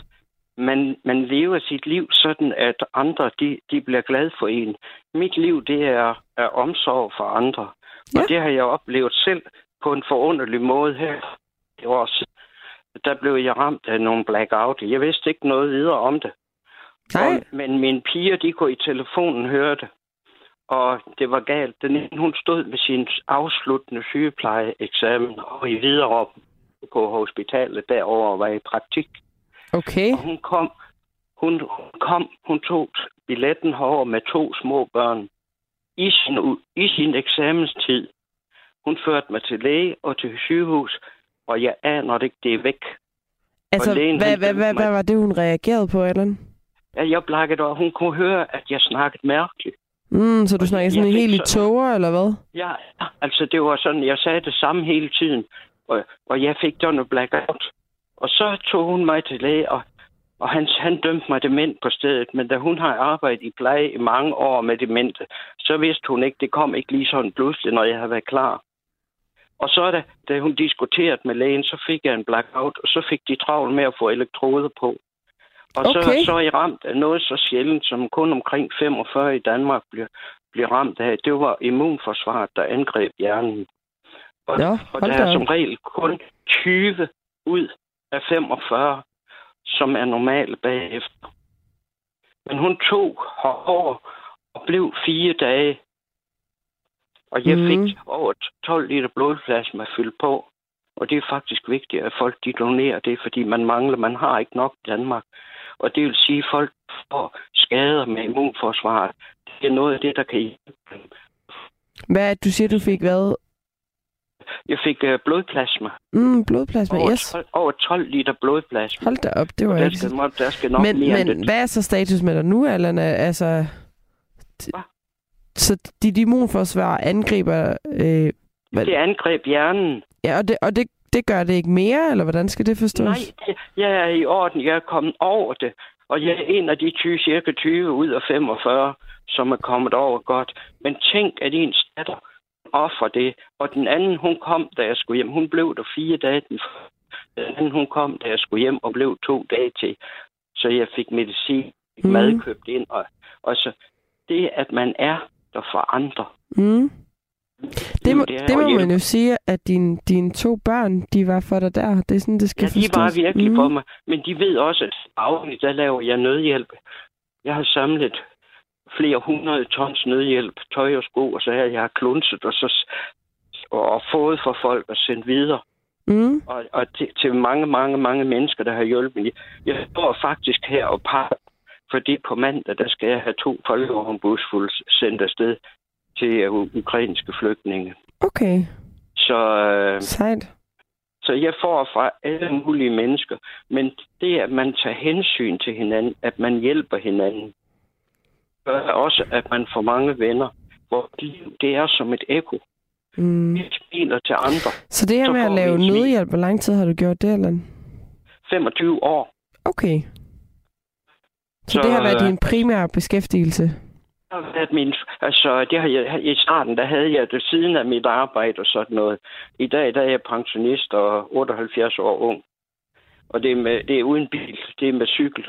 man, man lever sit liv sådan, at andre de, de bliver glade for en. Mit liv, det er, er omsorg for andre. Ja. Og det har jeg oplevet selv på en forunderlig måde her i år Der blev jeg ramt af nogle blackout. Jeg vidste ikke noget videre om det. Nej. Og, men mine piger, de kunne i telefonen høre det. Og det var galt. Den ene, hun stod med sin afsluttende sygeplejeeksamen og i videre på hospitalet derovre og var i praktik. Okay. Og hun kom, hun kom, hun tog billetten herover med to små børn i sin, i sin eksamenstid. Hun førte mig til læge og til sygehus, og jeg aner det ikke, det er væk. Altså, lægen, hvad, hvad, hvad, hvad var det, hun reagerede på, Allan? Ja, jeg blakkede, og hun kunne høre, at jeg snakkede mærkeligt. Mm, så du snakker sådan helt i tåger, eller hvad? Ja, altså det var sådan, jeg sagde det samme hele tiden, og, og jeg fik done blackout. Og så tog hun mig til læge, og, og han, han dømte mig dement på stedet. Men da hun har arbejdet i pleje i mange år med demente, så vidste hun ikke, det kom ikke lige sådan pludselig, når jeg havde været klar. Og så da, da hun diskuterede med lægen, så fik jeg en blackout, og så fik de travlt med at få elektroder på. Og okay. så, så er jeg ramt af noget så sjældent, som kun omkring 45 i Danmark bliver, bliver ramt af. Det var immunforsvaret, der angreb hjernen. Og, ja, og der er som regel kun 20 ud af 45, som er normale bagefter. Men hun tog over og blev fire dage. Og jeg mm. fik over 12 liter blodplasma fyldt på. Og det er faktisk vigtigt, at folk de donerer det, fordi man mangler, man har ikke nok i Danmark. Og det vil sige, at folk får skader med immunforsvaret. Det er noget af det, der kan hjælpe Hvad du siger, du fik hvad? Jeg fik uh, blodplasma. Mm, blodplasma, over yes. 12, over 12 liter blodplasma. Hold da op, det var der skal, der skal nok men, mere men hvad er så status med dig nu, Allan? Altså, Hva? Så dit immunforsvar angriber... Øh, hvad? Det angreb hjernen. Ja, og det, og det det gør det ikke mere, eller hvordan skal det forstås? Nej, det, jeg er i orden. Jeg er kommet over det. Og jeg er en af de 20, cirka 20 ud af 45, som er kommet over godt. Men tænk, at en datter offer det. Og den anden, hun kom, da jeg skulle hjem. Hun blev der fire dage. Den anden, hun kom, da jeg skulle hjem og blev to dage til. Så jeg fik medicin, mm. mad købt ind. Og, og så det, at man er der for andre. Mm. Det må, det, det må man jo sige, at dine, dine to børn, de var for dig der. Det er sådan, det skal ja, de var virkelig mm. for mig. Men de ved også, at afligt, der laver jeg nødhjælp. Jeg har samlet flere hundrede tons nødhjælp, tøj og sko, og så har jeg klunset og, så, og fået for folk og sendt videre. Mm. Og, og til, til mange, mange, mange mennesker, der har hjulpet. Jeg står faktisk her og par, fordi på mandag, der skal jeg have to folkevognbus fuldt sendt afsted til ukrainske flygtninge. Okay. Så, øh, Sejt. Så jeg får fra alle mulige mennesker, men det, at man tager hensyn til hinanden, at man hjælper hinanden, gør også, at man får mange venner, hvor liv, det er som et ekko. Mm. Vi smiler til andre. Så det her med at lave nødhjælp, hvor lang tid har du gjort det, eller? 25 år. Okay. Så, så det har været din primære beskæftigelse? har været min, altså, det har jeg, i starten, der havde jeg det siden af mit arbejde og sådan noget. I dag, der er jeg pensionist og 78 år ung. Og det er, med, det er uden bil, det er med cykel.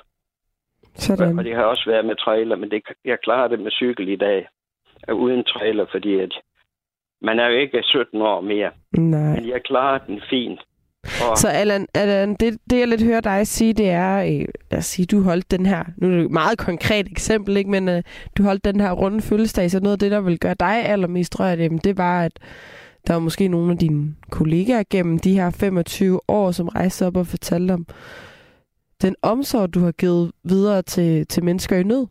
Sådan. Og det har også været med trailer, men det, jeg klarer det med cykel i dag. Uden trailer, fordi at man er jo ikke 17 år mere. Nej. Men jeg klarer den fint. Og... Så Allan, Allan det, det jeg lidt hører dig sige, det er, øh, lad os sige, du holdt den her, nu er det et meget konkret eksempel, ikke, men øh, du holdt den her runde fødselsdag, så noget af det, der vil gøre dig allermest rørt, jamen, det var, at der var måske nogle af dine kollegaer gennem de her 25 år, som rejste op og fortalte om den omsorg, du har givet videre til, til mennesker i nød.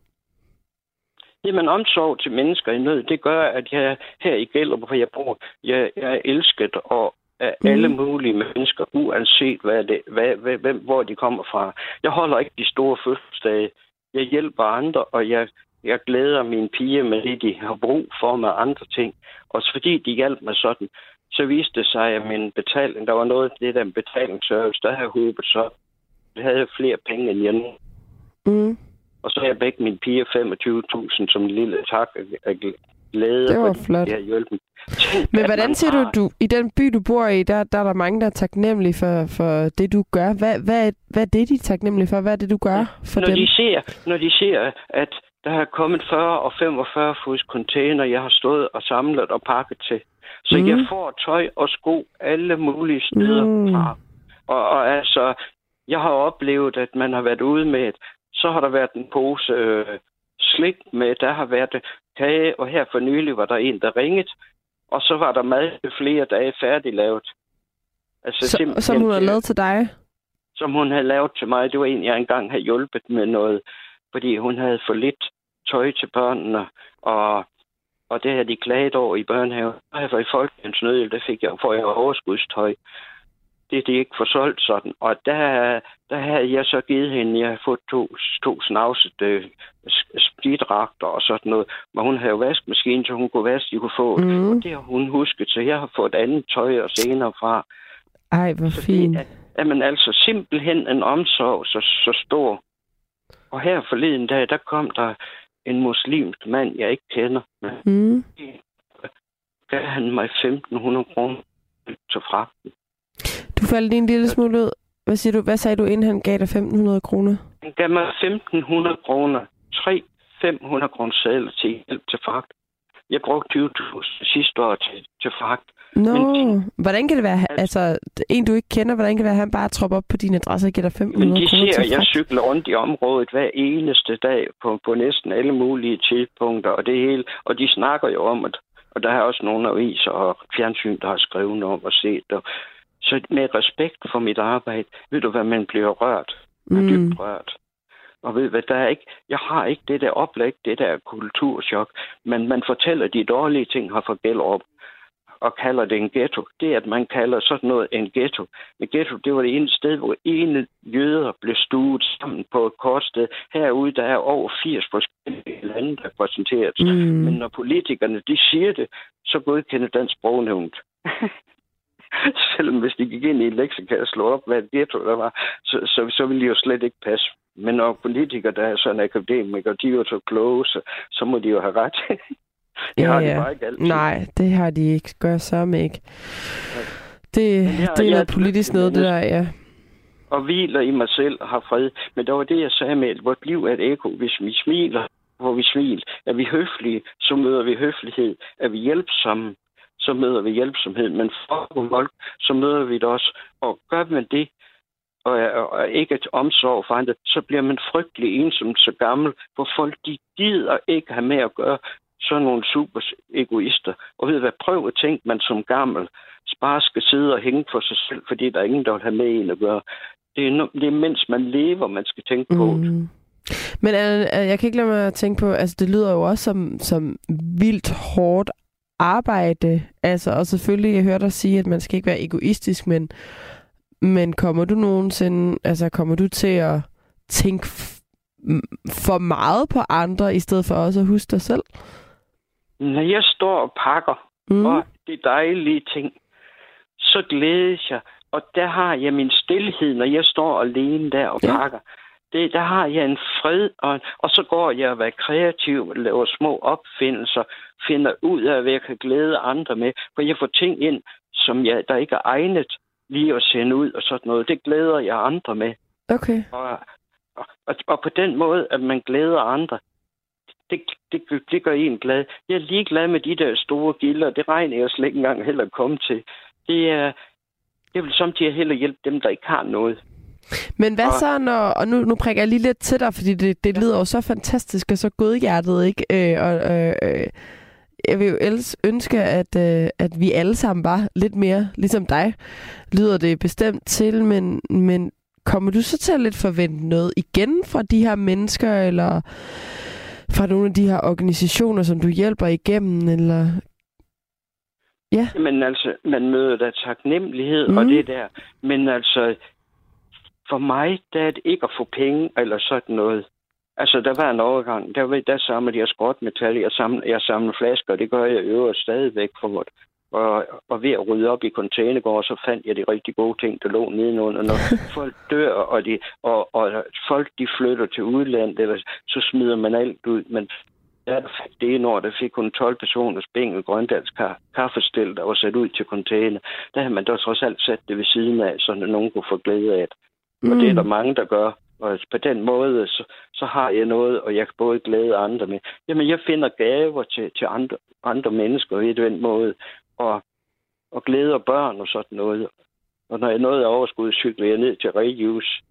Jamen, omsorg til mennesker i nød, det gør, at jeg her i Gellerup, hvor jeg bor, jeg, jeg er elsket og af mm. alle mulige mennesker, uanset hvad det, hvad, hvad, hvem, hvor de kommer fra. Jeg holder ikke de store fødselsdage. Jeg hjælper andre, og jeg, jeg glæder mine piger med det, de har brug for med andre ting. Og fordi de hjalp mig sådan, så viste det sig, at min betaling, der var noget af det der betalingsservice, der havde håbet så, jeg havde flere penge end jeg nu. Mm. Og så har jeg begge mine piger 25.000 som en lille tak af glæde. Det var flot. De har hjulpet. Men hvordan siger du, du, i den by, du bor i, der, der er der mange, der er taknemmelige for, for det, du gør. Hvad, hvad, hvad er det, de er taknemmelige for? Hvad er det, du gør for når dem? De ser, når de ser, at der har kommet 40 og 45 fods container, jeg har stået og samlet og pakket til. Så mm. jeg får tøj og sko alle mulige steder mm. fra. Og, og altså, jeg har oplevet, at man har været ude med, et, så har der været en pose øh, slik med, der har været kage, og her for nylig var der en, der ringede, og så var der mad flere dage færdiglavet. Altså, så, som hun havde lavet til dig? Som hun havde lavet til mig. Det var en, jeg engang havde hjulpet med noget, fordi hun havde for lidt tøj til børnene, og, og det havde de klaget over i børnehaven. Og jeg var i Folkens Nødhjælp, der fik jeg, for jeg overskudstøj. Det de ikke får solgt sådan. Og der, der havde jeg så givet hende, jeg havde fået to, to snavsede skidragter og sådan noget. Men hun havde jo vaskemaskine, så hun kunne vaske, de kunne få. Mm. Og det har hun husket, så jeg har fået andet tøj og senere fra. Ej, hvor fint. Det er, man altså simpelthen en omsorg så, så stor. Og her forleden dag, der kom der en muslimsk mand, jeg ikke kender. Mm. Gav han mig 1.500 kroner til fragten. Du faldt lige en lille smule ud. Hvad, siger du? Hvad sagde du, inden han gav dig 1.500 kroner? Han gav mig 1.500 kroner. Tre 500 kroner sædler til hjælp til fragt. Jeg brugte 20.000 sidste år til, til fragt. Nå, men, hvordan kan det være, altså, altså en du ikke kender, hvordan kan det være, at han bare tropper op på din adresse og giver dig 500 kroner Men de ser, jeg cykler rundt i området hver eneste dag på, på næsten alle mulige tidspunkter, og det hele, og de snakker jo om, at, og der er også nogle aviser og fjernsyn, der har skrevet om og set, og så med respekt for mit arbejde, ved du hvad, man bliver rørt. Man mm. dybt rørt. Og ved hvad, der er ikke, jeg har ikke det der oplæg, det der kulturschok, men man fortæller, de dårlige ting har fået gæld op og kalder det en ghetto. Det, at man kalder sådan noget en ghetto. En ghetto, det var det ene sted, hvor ene jøder blev stuet sammen på et kort sted. Herude, der er over 80 forskellige lande, der præsenteret. Mm. Men når politikerne, de siger det, så godkender den sprognævnt. [LAUGHS] [LAUGHS] Selvom hvis de gik ind i et leksikon og slog op, hvad ghetto der var, så, så, så ville de jo slet ikke passe. Men når politikere, der er sådan akademikere, de er jo så kloge, så, så må de jo have ret. [LAUGHS] det ja, har de ja. bare ikke altid. Nej, det har de ikke. Gør så ikke. Det, her, det er noget politisk noget, det der, ja. Og hviler i mig selv og har fred. Men det var det, jeg sagde med, at vort liv er et ekko. Hvis vi smiler, hvor vi smil. Er vi høflige, så møder vi høflighed. Er vi hjælpsomme, så møder vi hjælpsomhed. Men for folk, så møder vi det også. Og gør man det, og, og, ikke et omsorg for andre, så bliver man frygtelig ensom så gammel, for folk de gider ikke have med at gøre sådan nogle super egoister. Og ved hvad, prøv at tænke, man som gammel bare skal sidde og hænge for sig selv, fordi der er ingen, der vil have med en at gøre. Det er, det er mens man lever, man skal tænke på mm. det. Men jeg kan ikke lade mig at tænke på, altså det lyder jo også som, som vildt hårdt arbejde. Altså, og selvfølgelig, jeg hørte dig sige, at man skal ikke være egoistisk, men, men kommer du nogensinde, altså kommer du til at tænke for meget på andre, i stedet for også at huske dig selv? Når jeg står og pakker, mm. og det dejlige ting, så glædes jeg. Og der har jeg min stillhed, når jeg står alene der og ja. Det, der har jeg en fred, og, og så går jeg og være kreativ, laver små opfindelser, finder ud af, hvad jeg kan glæde andre med. For jeg får ting ind, som jeg, der ikke er egnet lige at sende ud og sådan noget. Det glæder jeg andre med. Okay. Og, og, og, på den måde, at man glæder andre, det, det, det gør en glad. Jeg er lige glad med de der store gilder. Det regner jeg slet ikke engang heller at komme til. Det er, det vil samtidig heller hjælpe dem, der ikke har noget. Men hvad og, så, når, og nu, nu prikker jeg lige lidt til dig, fordi det, det lyder jo så fantastisk og så godhjertet, ikke? Øh, og, øh, øh, jeg vil jo ellers ønske, at, øh, at vi alle sammen var lidt mere ligesom dig. Lyder det bestemt til, men, men kommer du så til at lidt forvente noget igen fra de her mennesker, eller fra nogle af de her organisationer, som du hjælper igennem, eller... Ja. Men altså, man møder da taknemmelighed mm. og det der. Men altså, for mig, der er det ikke at få penge eller sådan noget. Altså, der var en overgang. Der, der samlede jeg skrotmetal. Jeg samlede, jeg samlede flasker, og det gør jeg øvrigt stadigvæk for vort. Og, og ved at rydde op i containergård, så fandt jeg de rigtig gode ting, der lå nedenunder. Når [LAUGHS] folk dør, og, de, og, og folk de flytter til udlandet, så smider man alt ud. Men der det ene år, der fik kun 12 personer spængel grøndals kaffestil, der var sat ud til container. Der har man da trods alt sat det ved siden af, så nogen kunne få glæde af det. Mm. Og det er der mange, der gør. Og på den måde, så, så har jeg noget, og jeg kan både glæde andre med. Jamen, jeg finder gaver til, til andre, andre mennesker i den måde, og, og glæder børn og sådan noget. Og når jeg nåede overskud, cykler jeg ned til Regius.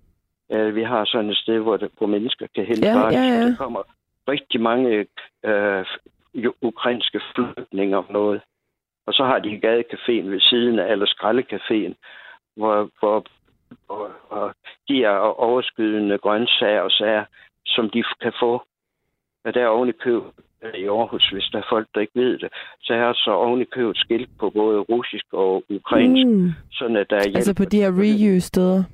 Uh, vi har sådan et sted, hvor, det, hvor mennesker kan hente ja, børn. Ja, ja. Der kommer rigtig mange uh, ukrainske flygtninge om noget. Og så har de gadecaféen ved siden af, eller skraldecaféen, hvor, hvor og, og de er overskydende grøntsager og sager, som de kan få. Og der er oven i køb i Aarhus, hvis der er folk, der ikke ved det. Så har så oven i købet skilt på både russisk og ukrainsk, mm. sådan at der er hjælp. Altså på de her reuse-steder?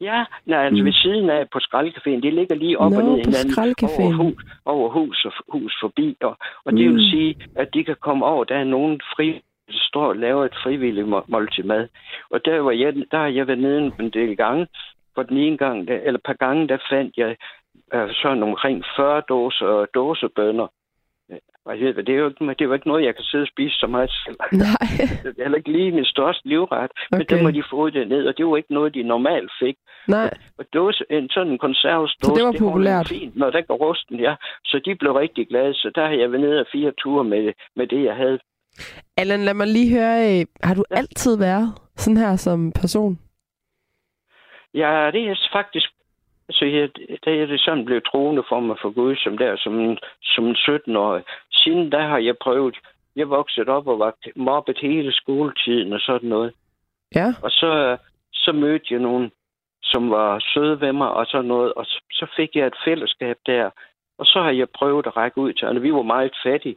Ja, nej, altså mm. ved siden af på skraldcaféen. Det ligger lige op Nå, og ned hinanden over hus, over hus og hus forbi. Og, og det mm. vil sige, at de kan komme over. Der er nogen fri, står og laver et frivilligt måltid mad. Og der, var jeg, der har jeg været nede en del gange. For den ene gang, der, eller et par gange, der fandt jeg uh, sådan omkring 40 dåser dåsebønner hvad hedder det? Det er, jo ikke, det er jo ikke noget, jeg kan sidde og spise så meget selv. [LAUGHS] Nej. [LAUGHS] det er heller ikke lige min største livret. Okay. Men der må de få det ned, og det var ikke noget, de normalt fik. Nej. Og dåse, en sådan en konservesdåse, så det var populært. Det fint, når der går rusten, ja. Så de blev rigtig glade, så der har jeg været nede af fire ture med, med det, jeg havde. Allan, lad mig lige høre, øh, har du ja. altid været sådan her som person? Ja, det er faktisk så jeg, da jeg det sådan blev troende for mig for Gud, som der, som, som en 17-årig. Siden da har jeg prøvet, jeg voksede op og var mobbet hele skoletiden og sådan noget. Ja. Og så, så mødte jeg nogen, som var søde ved mig og sådan noget, og så, så fik jeg et fællesskab der. Og så har jeg prøvet at række ud til andre. Vi var meget fattige.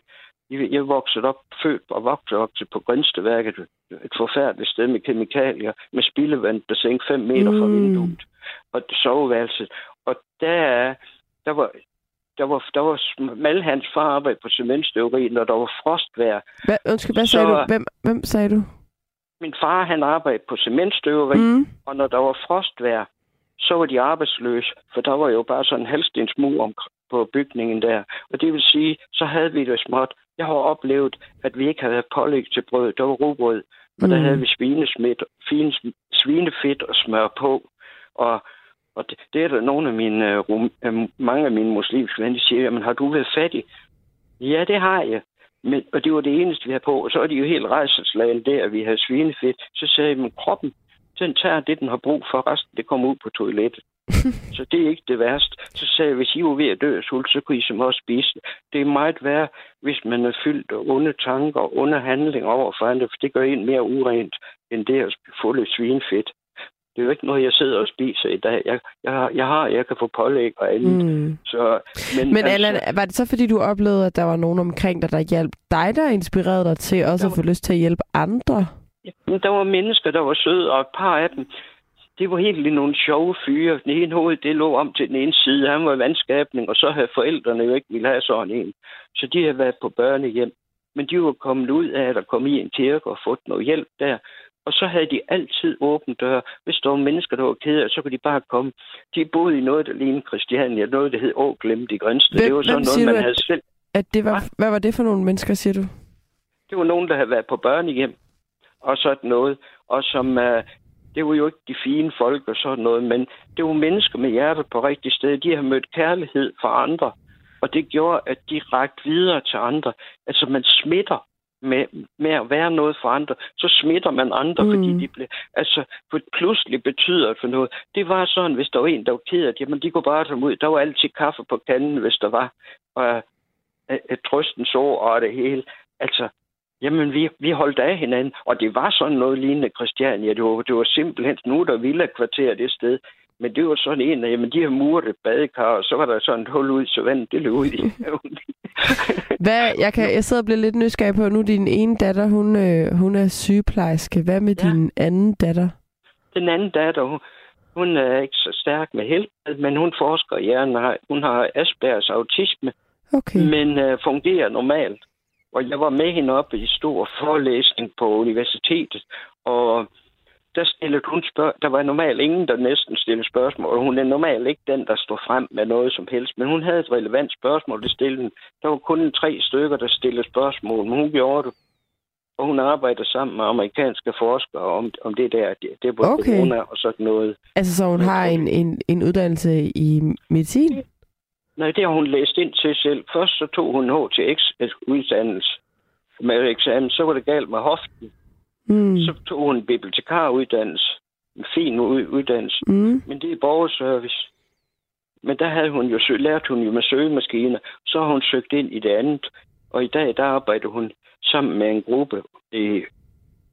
Jeg voksede op, født og voksede op til på Grønsteværket, et forfærdeligt sted med kemikalier, med spildevand, der sænk 5 meter mm. fra vinduet og soveværelset. Og der, der var, der var, der var Malhans far arbejde på cementstøveri, når der var frostvær. Hvad, undskyld, hvad sagde du? Hvem, hvem sagde du? Min far, han arbejdede på cementstøveri, mm. og når der var frostvær, så var de arbejdsløse, for der var jo bare sådan en halvstensmur om, på bygningen der. Og det vil sige, så havde vi det småt. Jeg har oplevet, at vi ikke havde pålæg til brød. Der var robrød, og mm. der havde vi svinesmidt, fine svinefedt og smør på. Og, og det, det er der nogle af mine, uh, mange af mine muslimske venner, siger, jamen har du været fattig? Ja, det har jeg. Men, og det var det eneste, vi havde på. Og så er de jo helt rejselslagen der, at vi havde svinefedt. Så sagde jeg, men kroppen, den tager det, den har brug for. Resten, det kommer ud på toilettet. [LAUGHS] så det er ikke det værste. Så sagde jeg, hvis I var ved at dø af sult, så kunne I som også spise det. Det er meget værd, hvis man er fyldt af onde tanker og onde handlinger over for andre, for det gør en mere urent, end det at få lidt svinefedt. Det er jo ikke noget, jeg sidder og spiser i dag. Jeg, jeg, jeg har, jeg kan få pålæg og andet. Mm. Så, men men altså, Allan, var det så, fordi du oplevede, at der var nogen omkring dig, der hjalp dig, der inspirerede dig til også var, at få lyst til at hjælpe andre? Ja, der var mennesker, der var søde, og et par af dem, det var helt nogle sjove fyre. Den ene hoved, det lå om til den ene side. Han var vandskabning, og så havde forældrene jo ikke ville have sådan en. Så de havde været på børnehjem. Men de var kommet ud af at komme i en kirke og fået noget hjælp der. Og så havde de altid åbne døre. Hvis der var mennesker, der var kede så kunne de bare komme. De boede i noget, der lignede Christiania, noget, der hed Åglemt i Grænsted. det var sådan noget, man du, havde selv. At det var. Hvad var det for nogle mennesker, siger du? Det var nogen, der havde været på børnehjem og sådan noget. Og som, uh, det var jo ikke de fine folk og sådan noget, men det var mennesker med hjertet på rigtigt sted. De har mødt kærlighed fra andre. Og det gjorde, at de rakte videre til andre. Altså, man smitter med, med at være noget for andre, så smitter man andre, mm. fordi de blev, altså, for pludselig betyder det for noget. Det var sådan, hvis der var en, der var ked af det, jamen de kunne bare tage ud. Der var altid kaffe på kanden, hvis der var, og et, et trøstens ord og det hele. Altså, Jamen, vi, vi holdt af hinanden, og det var sådan noget lignende Christiania. Det var, det var simpelthen nu, der ville kvarter det sted. Men det var sådan en af, jamen, de har muret et badekar, og så var der sådan et hul ud, så vandet det løb ud i [LAUGHS] Hvad, jeg, kan, jeg sidder og bliver lidt nysgerrig på, nu din ene datter, hun, øh, hun er sygeplejerske. Hvad med ja. din anden datter? Den anden datter, hun, hun er ikke så stærk med helbred, men hun forsker i hjernen. Hun har Aspergers autisme, okay. men øh, fungerer normalt. Og jeg var med hende op i stor forelæsning på universitetet, og der stillede hun spørg der var normalt ingen, der næsten stillede spørgsmål, og hun er normalt ikke den, der står frem med noget som helst, men hun havde et relevant spørgsmål, det stillede Der var kun tre stykker, der stillede spørgsmål, men hun gjorde det. Og hun arbejder sammen med amerikanske forskere om, om det der, det, det er okay. corona og sådan noget. Altså, så hun har en, en, en uddannelse i medicin? Nej, det har hun læst ind til selv. Først så tog hun HTX-uddannelse med eksamen, så var det galt med hoften. Mm. Så tog hun bibliotekaruddannelse. En fin uddannelse. Mm. Men det er borgerservice. Men der havde hun jo lært hun jo med søgemaskiner. Så har hun søgt ind i det andet. Og i dag, der arbejder hun sammen med en gruppe i,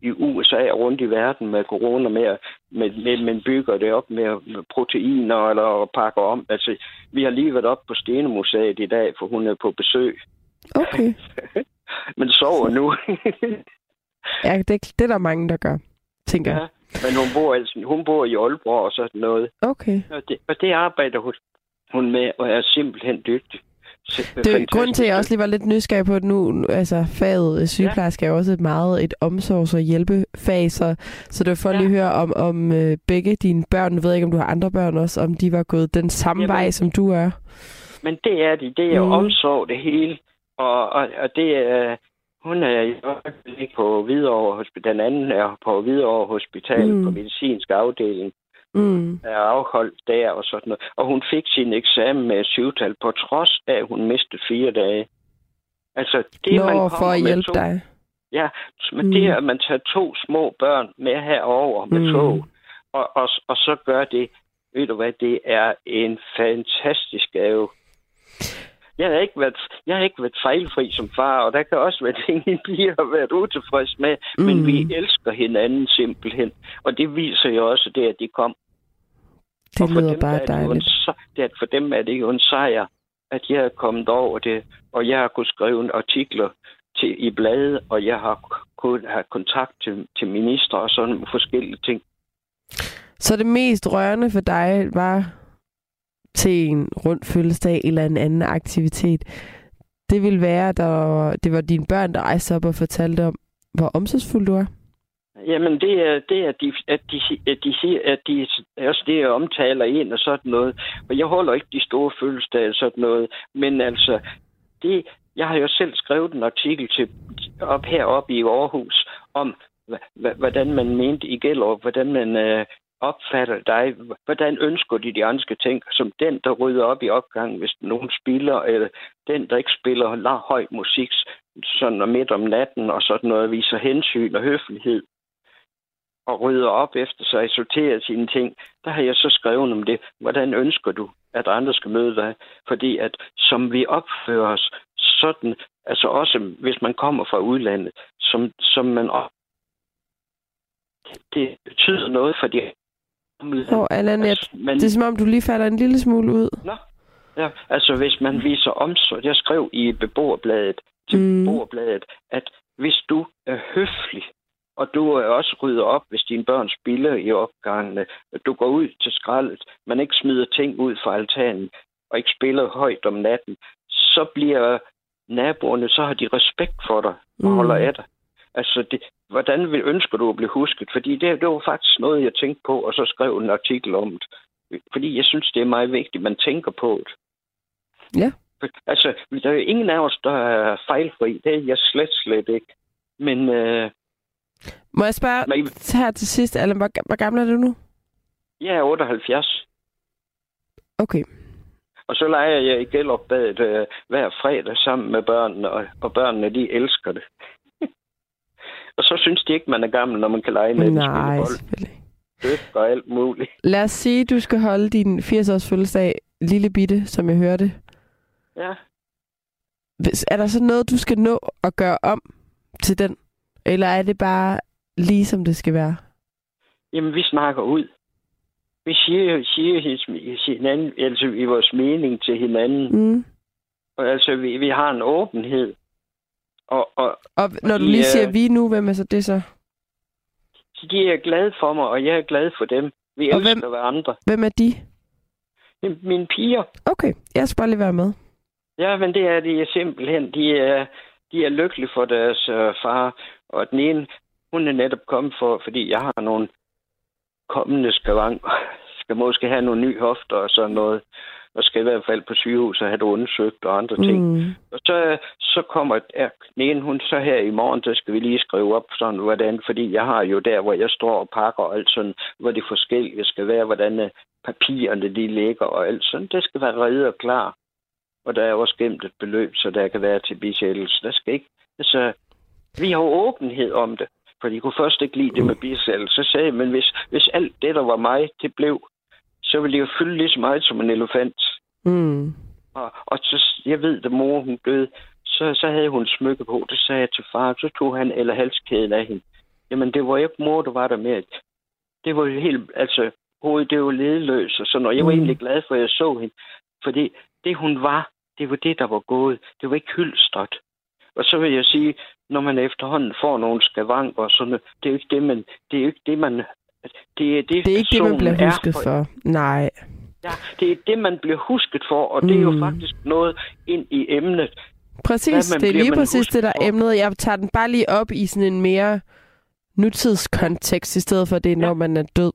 i USA og rundt i verden med corona, med, med, med, med bygger det op med, med proteiner eller pakker om. Altså, vi har lige været op på Stenemuseet i dag, for hun er på besøg Okay. [LAUGHS] men sover nu. ja, det, det er der mange, der gør, tænker jeg. Ja, men hun bor, altså, hun bor i Aalborg og sådan noget. Okay. Og det, og det arbejder hun, hun med, og er simpelthen dygtig. Det er grund til, at jeg også lige var lidt nysgerrig på, at nu, altså faget sygeplejerske ja. er også et meget et omsorgs- og hjælpefag, så, så det var for ja. lige høre om, om øh, begge dine børn, jeg ved ikke, om du har andre børn også, om de var gået den samme Jamen, vej, som du er. Men det er de. Det er mm. omsorg, det hele. Og, og, og det er, hun er i på Hvidovre Hospital. Den anden er på Hvidovre Hospital mm. på medicinsk afdeling. Mm. Er afholdt der og sådan noget. Og hun fik sin eksamen med syvtal, på trods af, at hun mistede fire dage. Altså, det Nå, man for at hjælpe to, dig. Ja, men mm. det er, at man tager to små børn med herover med mm. tog, og, og, og så gør det, ved du hvad, det er en fantastisk gave. Jeg har ikke været, jeg har ikke været fejlfri som far, og der kan også være ting, en pige har været utilfreds med, mm. men vi elsker hinanden simpelthen. Og det viser jo også det, at de kom. Det lyder dem, bare dejligt. Det, det, at for dem er det jo en sejr, at jeg er kommet over det, og jeg har kunnet skrive artikler til, i bladet, og jeg har kunnet have kontakt til, til minister og sådan forskellige ting. Så det mest rørende for dig var til en rund fødselsdag eller en anden aktivitet, det ville være, at der, det var dine børn, der rejste op og fortalte om, hvor omsorgsfuld du er? Jamen, det er, det er de, at de, at de siger, at de også det, jeg omtaler ind og sådan noget. Og jeg holder ikke de store fødselsdage og sådan noget. Men altså, det, jeg har jo selv skrevet en artikel til, op heroppe i Aarhus om, hvordan man mente i Gellerup, hvordan man øh, opfatter dig? Hvordan ønsker de, de andre ting. Som den, der rydder op i opgangen, hvis nogen spiller, eller den, der ikke spiller høj musik, sådan midt om natten, og sådan noget, viser hensyn og høflighed og rydder op efter sig, sorterer sine ting, der har jeg så skrevet om det. Hvordan ønsker du, at andre skal møde dig? Fordi at som vi opfører os sådan, altså også hvis man kommer fra udlandet, som, som man op... det betyder noget for de Åh, Allan, altså, men... det er som om, du lige falder en lille smule ud. Nå, ja, altså hvis man viser omsorg, jeg skrev i beboerbladet, til mm. beboerbladet, at hvis du er høflig, og du er også rydder op, hvis dine børn spiller i opgangene, du går ud til skraldet, man ikke smider ting ud fra altanen, og ikke spiller højt om natten, så bliver naboerne, så har de respekt for dig og mm. holder af dig. Altså, det, hvordan vil, ønsker du at blive husket? Fordi det, det var faktisk noget, jeg tænkte på, og så skrev en artikel om det. Fordi jeg synes, det er meget vigtigt, man tænker på det. Ja. Altså, der er ingen af os, der er fejlfri. Det er jeg slet, slet ikke. Men... Øh, Må jeg spørge men, her til sidst, Allan, hvor, hvor gammel er du nu? Jeg er 78. Okay. Og så leger jeg i Gellerbadet øh, hver fredag sammen med børnene, og, og børnene, de elsker det. [LAUGHS] Og så synes de ikke, man er gammel, når man kan lege med Nej, selvfølgelig. Det og alt muligt. Lad os sige, du skal holde din 80-års fødselsdag lille bitte, som jeg hørte. Ja. Er der så noget, du skal nå at gøre om til den? Eller er det bare lige som det skal være? Jamen, vi snakker ud. Vi siger, siger hinanden, altså i vores mening til hinanden. Mm. Og altså, vi, vi har en åbenhed. Og, og, og når du lige siger vi nu, hvem er så det så? De er glade for mig, og jeg er glad for dem. Vi og elsker hvem, hverandre. Hvem er de? Mine piger. Okay, jeg skal bare lige være med. Ja, men det er de simpelthen. De er, de er lykkelige for deres uh, far. Og den ene, hun er netop kommet for, fordi jeg har nogle kommende skavank, skal måske have nogle nye hofter og sådan noget og skal i hvert fald på sygehus og have det undersøgt og andre ting. Mm. Og så, så kommer ja, den hun så her i morgen, der skal vi lige skrive op sådan, hvordan, fordi jeg har jo der, hvor jeg står og pakker og alt sådan, hvor det forskellige skal være, hvordan øh, papirerne de ligger og alt sådan. Det skal være reddet og klar. Og der er også gemt et beløb, så der kan være til bisættelse. Der skal ikke, altså, vi har åbenhed om det. For de kunne først ikke lide det med bisættelse. Så sagde jeg, men hvis, hvis alt det, der var mig, det blev, så ville de jo fylde lige så meget som en elefant. Mm. Og, og så, jeg ved, da mor hun døde, så, så havde hun smykke på. Det sagde jeg til far, så tog han eller halskæden af hende. Jamen, det var ikke mor, der var der med. Det var jo helt, altså, hovedet, det var ledløs og sådan, og jeg var mm. egentlig glad for, at jeg så hende. Fordi det, hun var, det var det, der var gået. Det var ikke hyldstret. Og så vil jeg sige, når man efterhånden får nogle skavanker og sådan det er jo ikke det, man, det er jo ikke det, man, det er det, det er ikke det, man bliver husket for. for. Nej. Ja, det er det, man bliver husket for, og mm. det er jo mm. faktisk noget ind i emnet. Præcis, det er lige præcis det, der er emnet. Jeg tager den bare lige op i sådan en mere nutidskontekst, i stedet for det, når ja. man er død.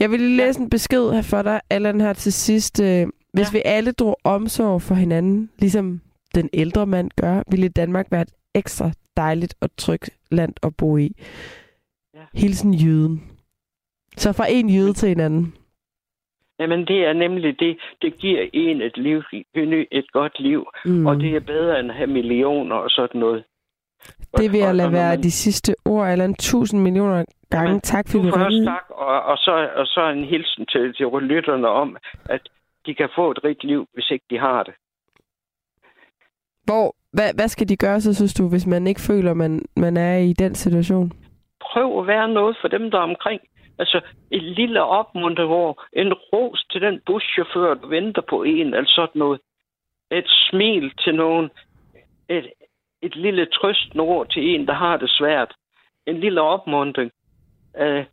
Jeg vil lige læse ja. en besked her for dig, Allan, her til sidst. Øh, hvis ja. vi alle drog omsorg for hinanden, ligesom den ældre mand gør, ville Danmark være et ekstra dejligt og trygt land at bo i. Ja. Hilsen jøden. Så fra en jøde til en anden. Jamen, det er nemlig det. Det giver en et liv, et godt liv, mm. og det er bedre end at have millioner og sådan noget. Det vil jeg lade være man... de sidste ord, eller en tusind millioner gange. Jamen, tak for du ringede. Tak, og, og, så, og så en hilsen til, til lytterne om, at de kan få et rigt liv, hvis ikke de har det. Hvor, hvad, hvad skal de gøre så, synes du, hvis man ikke føler, man, man er i den situation? Prøv at være noget for dem, der er omkring. Altså et lille opmunterår, en ros til den buschauffør, der venter på en, eller sådan noget. Et smil til nogen. Et, et lille trøstende ord til en, der har det svært. En lille opmuntring. Uh,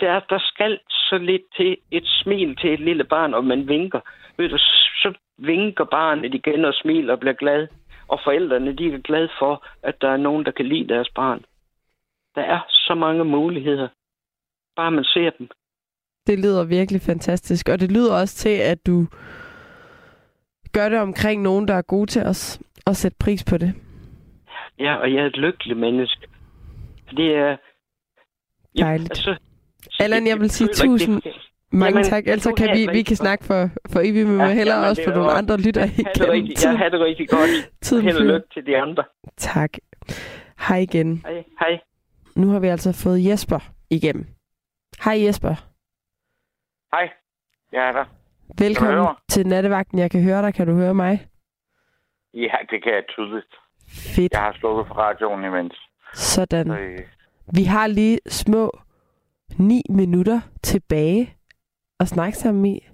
der, der skal så lidt til et smil til et lille barn, og man vinker. Ved du, så vinker barnet igen og smiler og bliver glad. Og forældrene, de er glade for, at der er nogen, der kan lide deres barn. Der er så mange muligheder. Bare man ser dem. Det lyder virkelig fantastisk. Og det lyder også til, at du gør det omkring nogen, der er gode til os og sætte pris på det. Ja, og jeg er et lykkeligt menneske. Det er... Dejligt. Ja, altså, Allan, jeg vil sige tusind mange Jamen, tak. Ellers kan vi, vi kan snakke for, for evigt, men ja, hellere jamen, også for nogle andre lytter igennem tiden. Jeg har det rigtig godt. Tiden Held og lykke til de andre. Tak. Hej igen. Hej. Hej. Nu har vi altså fået Jesper igennem. Hej Jesper. Hej. Jeg er der. Velkommen til nattevagten. Jeg kan høre dig. Kan du høre mig? Ja, det kan jeg tydeligt. Fedt. Jeg har slukket for radioen imens. Sådan. Så, øh... Vi har lige små ni minutter tilbage at snakke sammen i.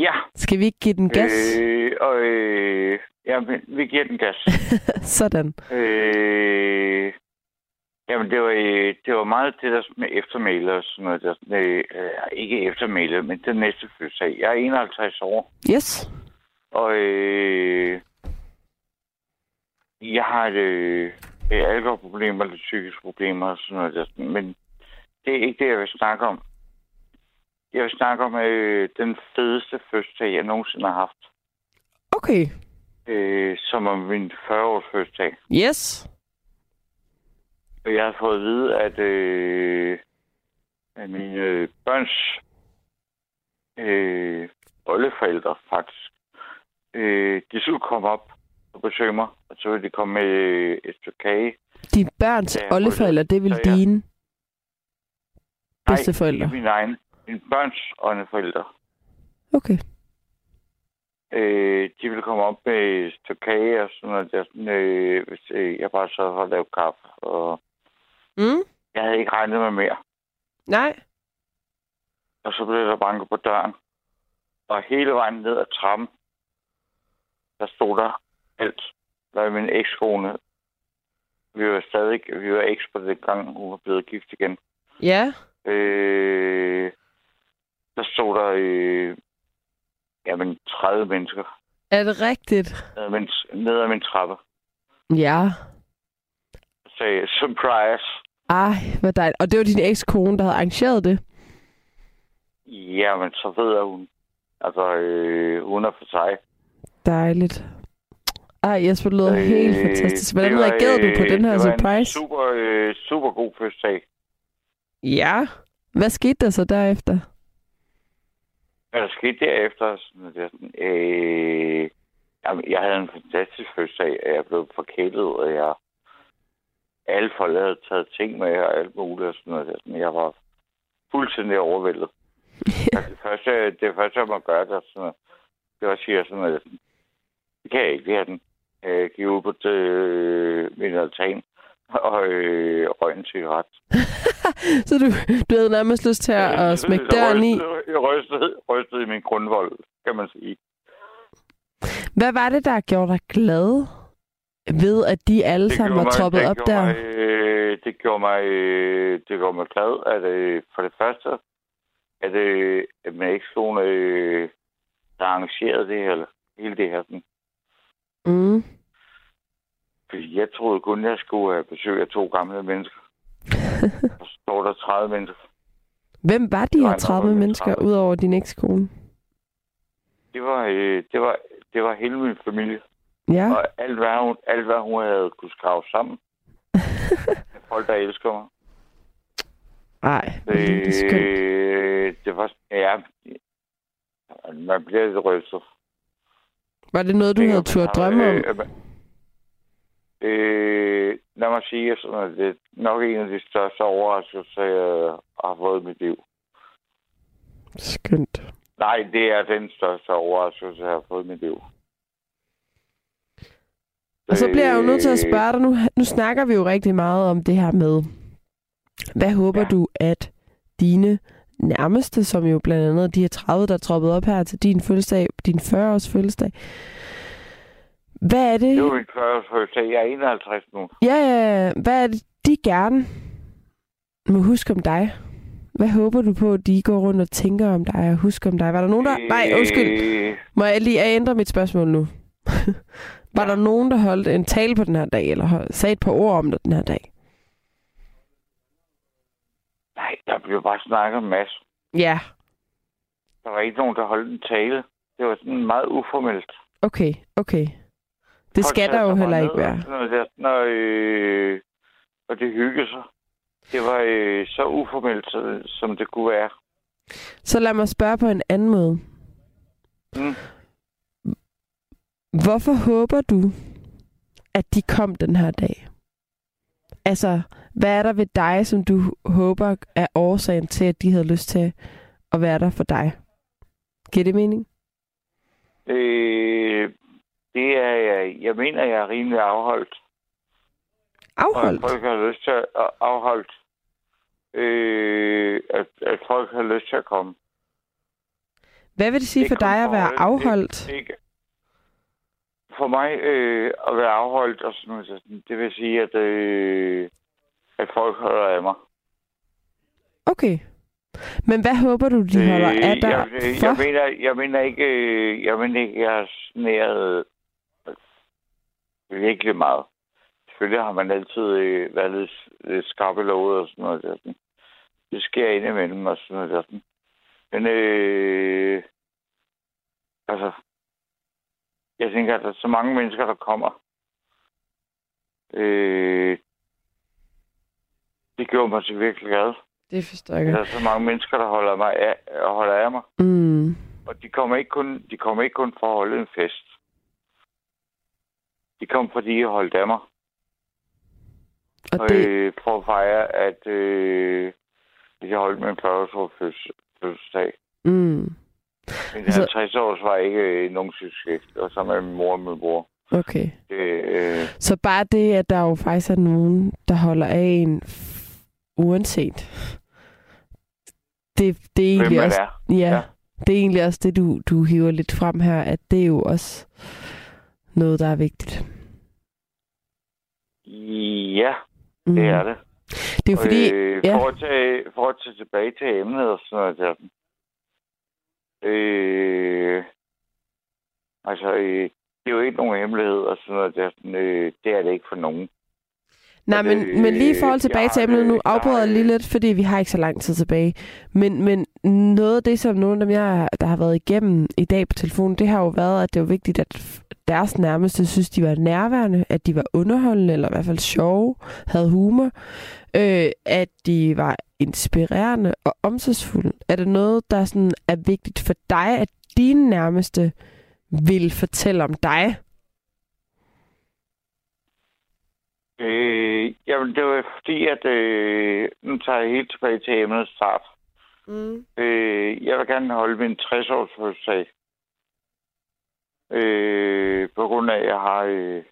Ja. Skal vi ikke give den gas? Øh, og, øh, ja, vi giver den gas. [LAUGHS] Sådan. Øh, jamen, det var, øh, det var meget det der med eftermæle og sådan noget. Der, øh, ikke eftermæle, men den næste fødselsdag. Jeg er 51 år. Yes. Og øh, jeg har øh, et alkoholproblem eller psykiske problemer og sådan noget. Der, men det er ikke det, jeg vil snakke om. Jeg vil snakke om øh, den fedeste fødselsdag, jeg nogensinde har haft. Okay. Øh, som om min 40-års fødselsdag. Yes. Og jeg har fået at vide, at, øh, at mine øh, børns øh, oldeforældre faktisk, øh, de skulle komme op og besøge mig, og så ville de komme med et stykke kage. Dine børns oldeforældre, det vil dine? Bedsteforældre? Nej, min egen. Min børns åndeforældre. Okay. Øh, de ville komme op med et stykke kage og sådan noget. Der, sådan, øh, hvis øh, jeg bare så for at lave kaffe. Og mm. Jeg havde ikke regnet med mere. Nej. Og så blev der banket på døren. Og hele vejen ned ad trappen, der stod der alt. Der var min ekskone. Vi var stadig, vi var eks på det gang, hun var blevet gift igen. Ja. Øh, der stod der øh, jamen, 30 mennesker. Er det rigtigt? Nede ad min trappe. Ja. Så surprise. Ej, hvad dejligt. Og det var din ekskone, der havde arrangeret det? Ja, men så ved jeg, hun. Altså, øh, hun er for sig. Dejligt. Ej, Jesper, det lyder øh, helt fantastisk. Hvordan reagerede du på den her surprise? super, øh, super god fødselsdag. Ja. Hvad skete der så derefter? Der skete derefter? Sådan, det, sådan, øh, jeg havde en fantastisk fødselsdag. Jeg blev forkælet, og jeg alle folk havde taget ting med og alt muligt og sådan noget. Sådan, jeg var fuldstændig overvældet. [LAUGHS] altså, det, første, det første, jeg må gøre, det, sådan, det var at sige sådan, at det kan jeg ikke. Det den. Jeg gik ud på det, øh, min altan og øh, røg en cigaret. [LAUGHS] så du, du havde nærmest lyst til at, at smække døren i? Jeg rystede, rystede i min grundvold, kan man sige. Hvad var det, der gjorde dig glad ved, at de alle det sammen var troppet op der? Mig, øh, det gjorde mig, øh, det gjorde mig glad, at øh, for det første, at, øh, at man ikke skulle øh, der arrangerede det her, hele det her. Sådan. Mm. Fordi jeg troede kun, jeg skulle have besøg af to gamle mennesker. [LAUGHS] så står der 30 mennesker. Hvem var de her 30 mennesker, 30. udover din ekskone? Det var, øh, det var, det var hele min familie. Ja. Og alt hvad hun, alt, hvad hun havde kunne skrave sammen. [LAUGHS] Folk, der elsker mig. Nej, det er skønt. Øh, det var, ja, man bliver lidt rystet. Var det noget, du det havde turde drømme om? Øh, øh, lad mig sige, at det er nok en af de største overraskelser, jeg har fået i mit liv. Skønt. Nej, det er den største overraskelse, jeg har fået i mit liv. Og så bliver jeg jo nødt til at spørge dig, nu, nu snakker vi jo rigtig meget om det her med, hvad håber ja. du, at dine nærmeste, som jo blandt andet de her 30, der er troppet op her til din fødselsdag, din 40-års fødselsdag. Hvad er det? Det er min 40-års fødselsdag. Jeg er 51 nu. Ja, ja. Hvad er det, de gerne må huske om dig? Hvad håber du på, at de går rundt og tænker om dig og husker om dig? Var der nogen, der... Øh... Nej, undskyld. Må jeg lige ændre mit spørgsmål nu? [LAUGHS] Var ja. der nogen, der holdt en tale på den her dag, eller sagde et par ord om det den her dag? Nej, der blev bare snakket en masse. Ja. Der var ikke nogen, der holdt en tale. Det var sådan meget uformelt. Okay, okay. Det skal der jo heller ikke være. Der, når, øh, og det hyggede sig. Det var øh, så uformelt, som det kunne være. Så lad mig spørge på en anden måde. Mm. Hvorfor håber du, at de kom den her dag? Altså, hvad er der ved dig, som du håber er årsagen til, at de havde lyst til at være der for dig? Giver det mening? Øh, det er, jeg, jeg mener, jeg er rimelig afholdt. Afholdt? Og folk har lyst til at afholdt. Øh, at, at folk har lyst til at komme. Hvad vil det sige det for dig at være afholdt? Ikke, for mig øh, at være afholdt, og sådan noget, det vil sige, at, øh, at folk holder af mig. Okay. Men hvad håber du, de holder øh, af dig jeg, for? Jeg mener, jeg mener ikke, øh, jeg mener ikke, jeg har snæret virkelig meget. Selvfølgelig har man altid øh, været lidt, lidt skarpe lovet og sådan noget. Der. Det sker indimellem og sådan noget. Der. Men øh, altså, jeg tænker, at der er så mange mennesker, der kommer. Øh, det gjorde mig til virkelig glad. Det forstår jeg Der er så mange mennesker, der holder, mig af, holder af mig. Mm. Og de kommer, ikke kun, de kommer ikke kun for at holde en fest. De kommer, fordi de holdt af mig. Og, og det... øh, for at fejre, at øh, jeg holdt min 40-års fødselsdag. Mm. Men altså, 50 års var ikke øh, nogen succes. Var sammen med min mor og min bror. Okay. Det, øh... Så bare det, at der jo faktisk er nogen, der holder af en uanset. Det, det er egentlig også... Er. Ja, ja, det er egentlig også det, du, du hiver lidt frem her, at det er jo også noget, der er vigtigt. Ja, det mm. er det. Det er fordi... Øh, ja. for, at tage, for at tage tilbage til emnet og sådan noget der, Øh, altså, øh, det er jo ikke nogen hemmelighed, og sådan noget. Det er, sådan, øh, det er det ikke for nogen. Nej, men, øh, men lige i forhold tilbage til emnet, nu afbryder jeg lige lidt, fordi vi har ikke så lang tid tilbage. Men, men noget af det, som nogle af dem, jeg, der har været igennem i dag på telefonen, det har jo været, at det var vigtigt, at deres nærmeste synes, de var nærværende, at de var underholdende, eller i hvert fald sjove, havde humor, øh, at de var inspirerende og omsorgsfulde. Er det noget, der sådan er vigtigt for dig, at dine nærmeste vil fortælle om dig? Øh, jamen, det var fordi, at øh, nu tager jeg helt tilbage til emnet start. Mm. Øh, jeg vil gerne holde min 60-års fødselsdag. Øh, på grund af, at jeg har øh,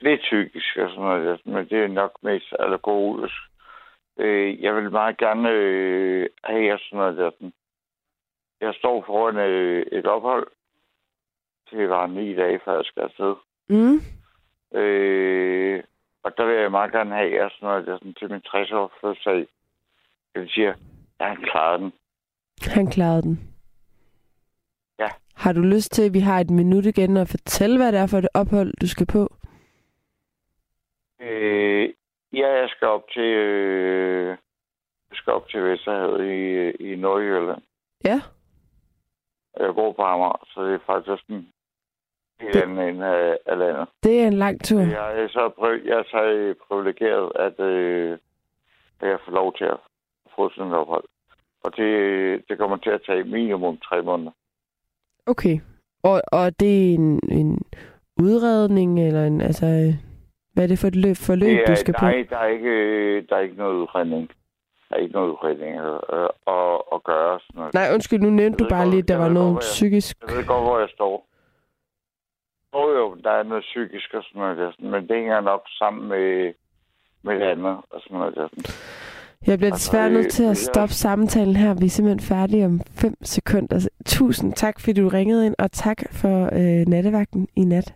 lidt psykisk og sådan noget, men det er nok mest allergolisk. Øh, jeg vil meget gerne øh, have sådan noget der. Jeg står foran øh, et ophold, det var ni dage, før jeg skal afsted. Mm. Øh, og der vil jeg meget gerne have, at sådan noget, det er sådan til min 60-års fødselsdag. Det siger, at han klarede den. Han klarede den. Ja. Har du lyst til, at vi har et minut igen og fortælle, hvad det er for det ophold, du skal på? Øh, ja, jeg skal op til, øh, jeg skal op til Vesterhavet i, i Nordjylland. Ja. Jeg bor på Amager, så det er faktisk sådan helt Det- anden ende af, af landet. Det er en lang tur. Jeg er så, priv- jeg er så privilegeret, at, øh, jeg får lov til at få sådan et ophold. Og det, det kommer til at tage minimum tre måneder. Okay. Og, og det er en, en udredning, eller en, altså, hvad er det for et løb, forløb, er, du skal der, på? er, der, er ikke, der er ikke noget udredning. Der er ikke noget udredning at, at, at gøre. Sådan noget. Nej, undskyld, nu nævnte du bare lige, at der var noget jeg- psykisk. Jeg ved godt, hvor jeg står. Jo, jo, der er noget psykisk og sådan noget der, men det hænger nok sammen med, med det andet og sådan noget der. Jeg bliver Altså, desværre nødt øh, til at stoppe samtalen her. Vi er simpelthen færdige om 5 sekunder. Tusind tak, fordi du ringede ind, og tak for øh, nattevagten i nat.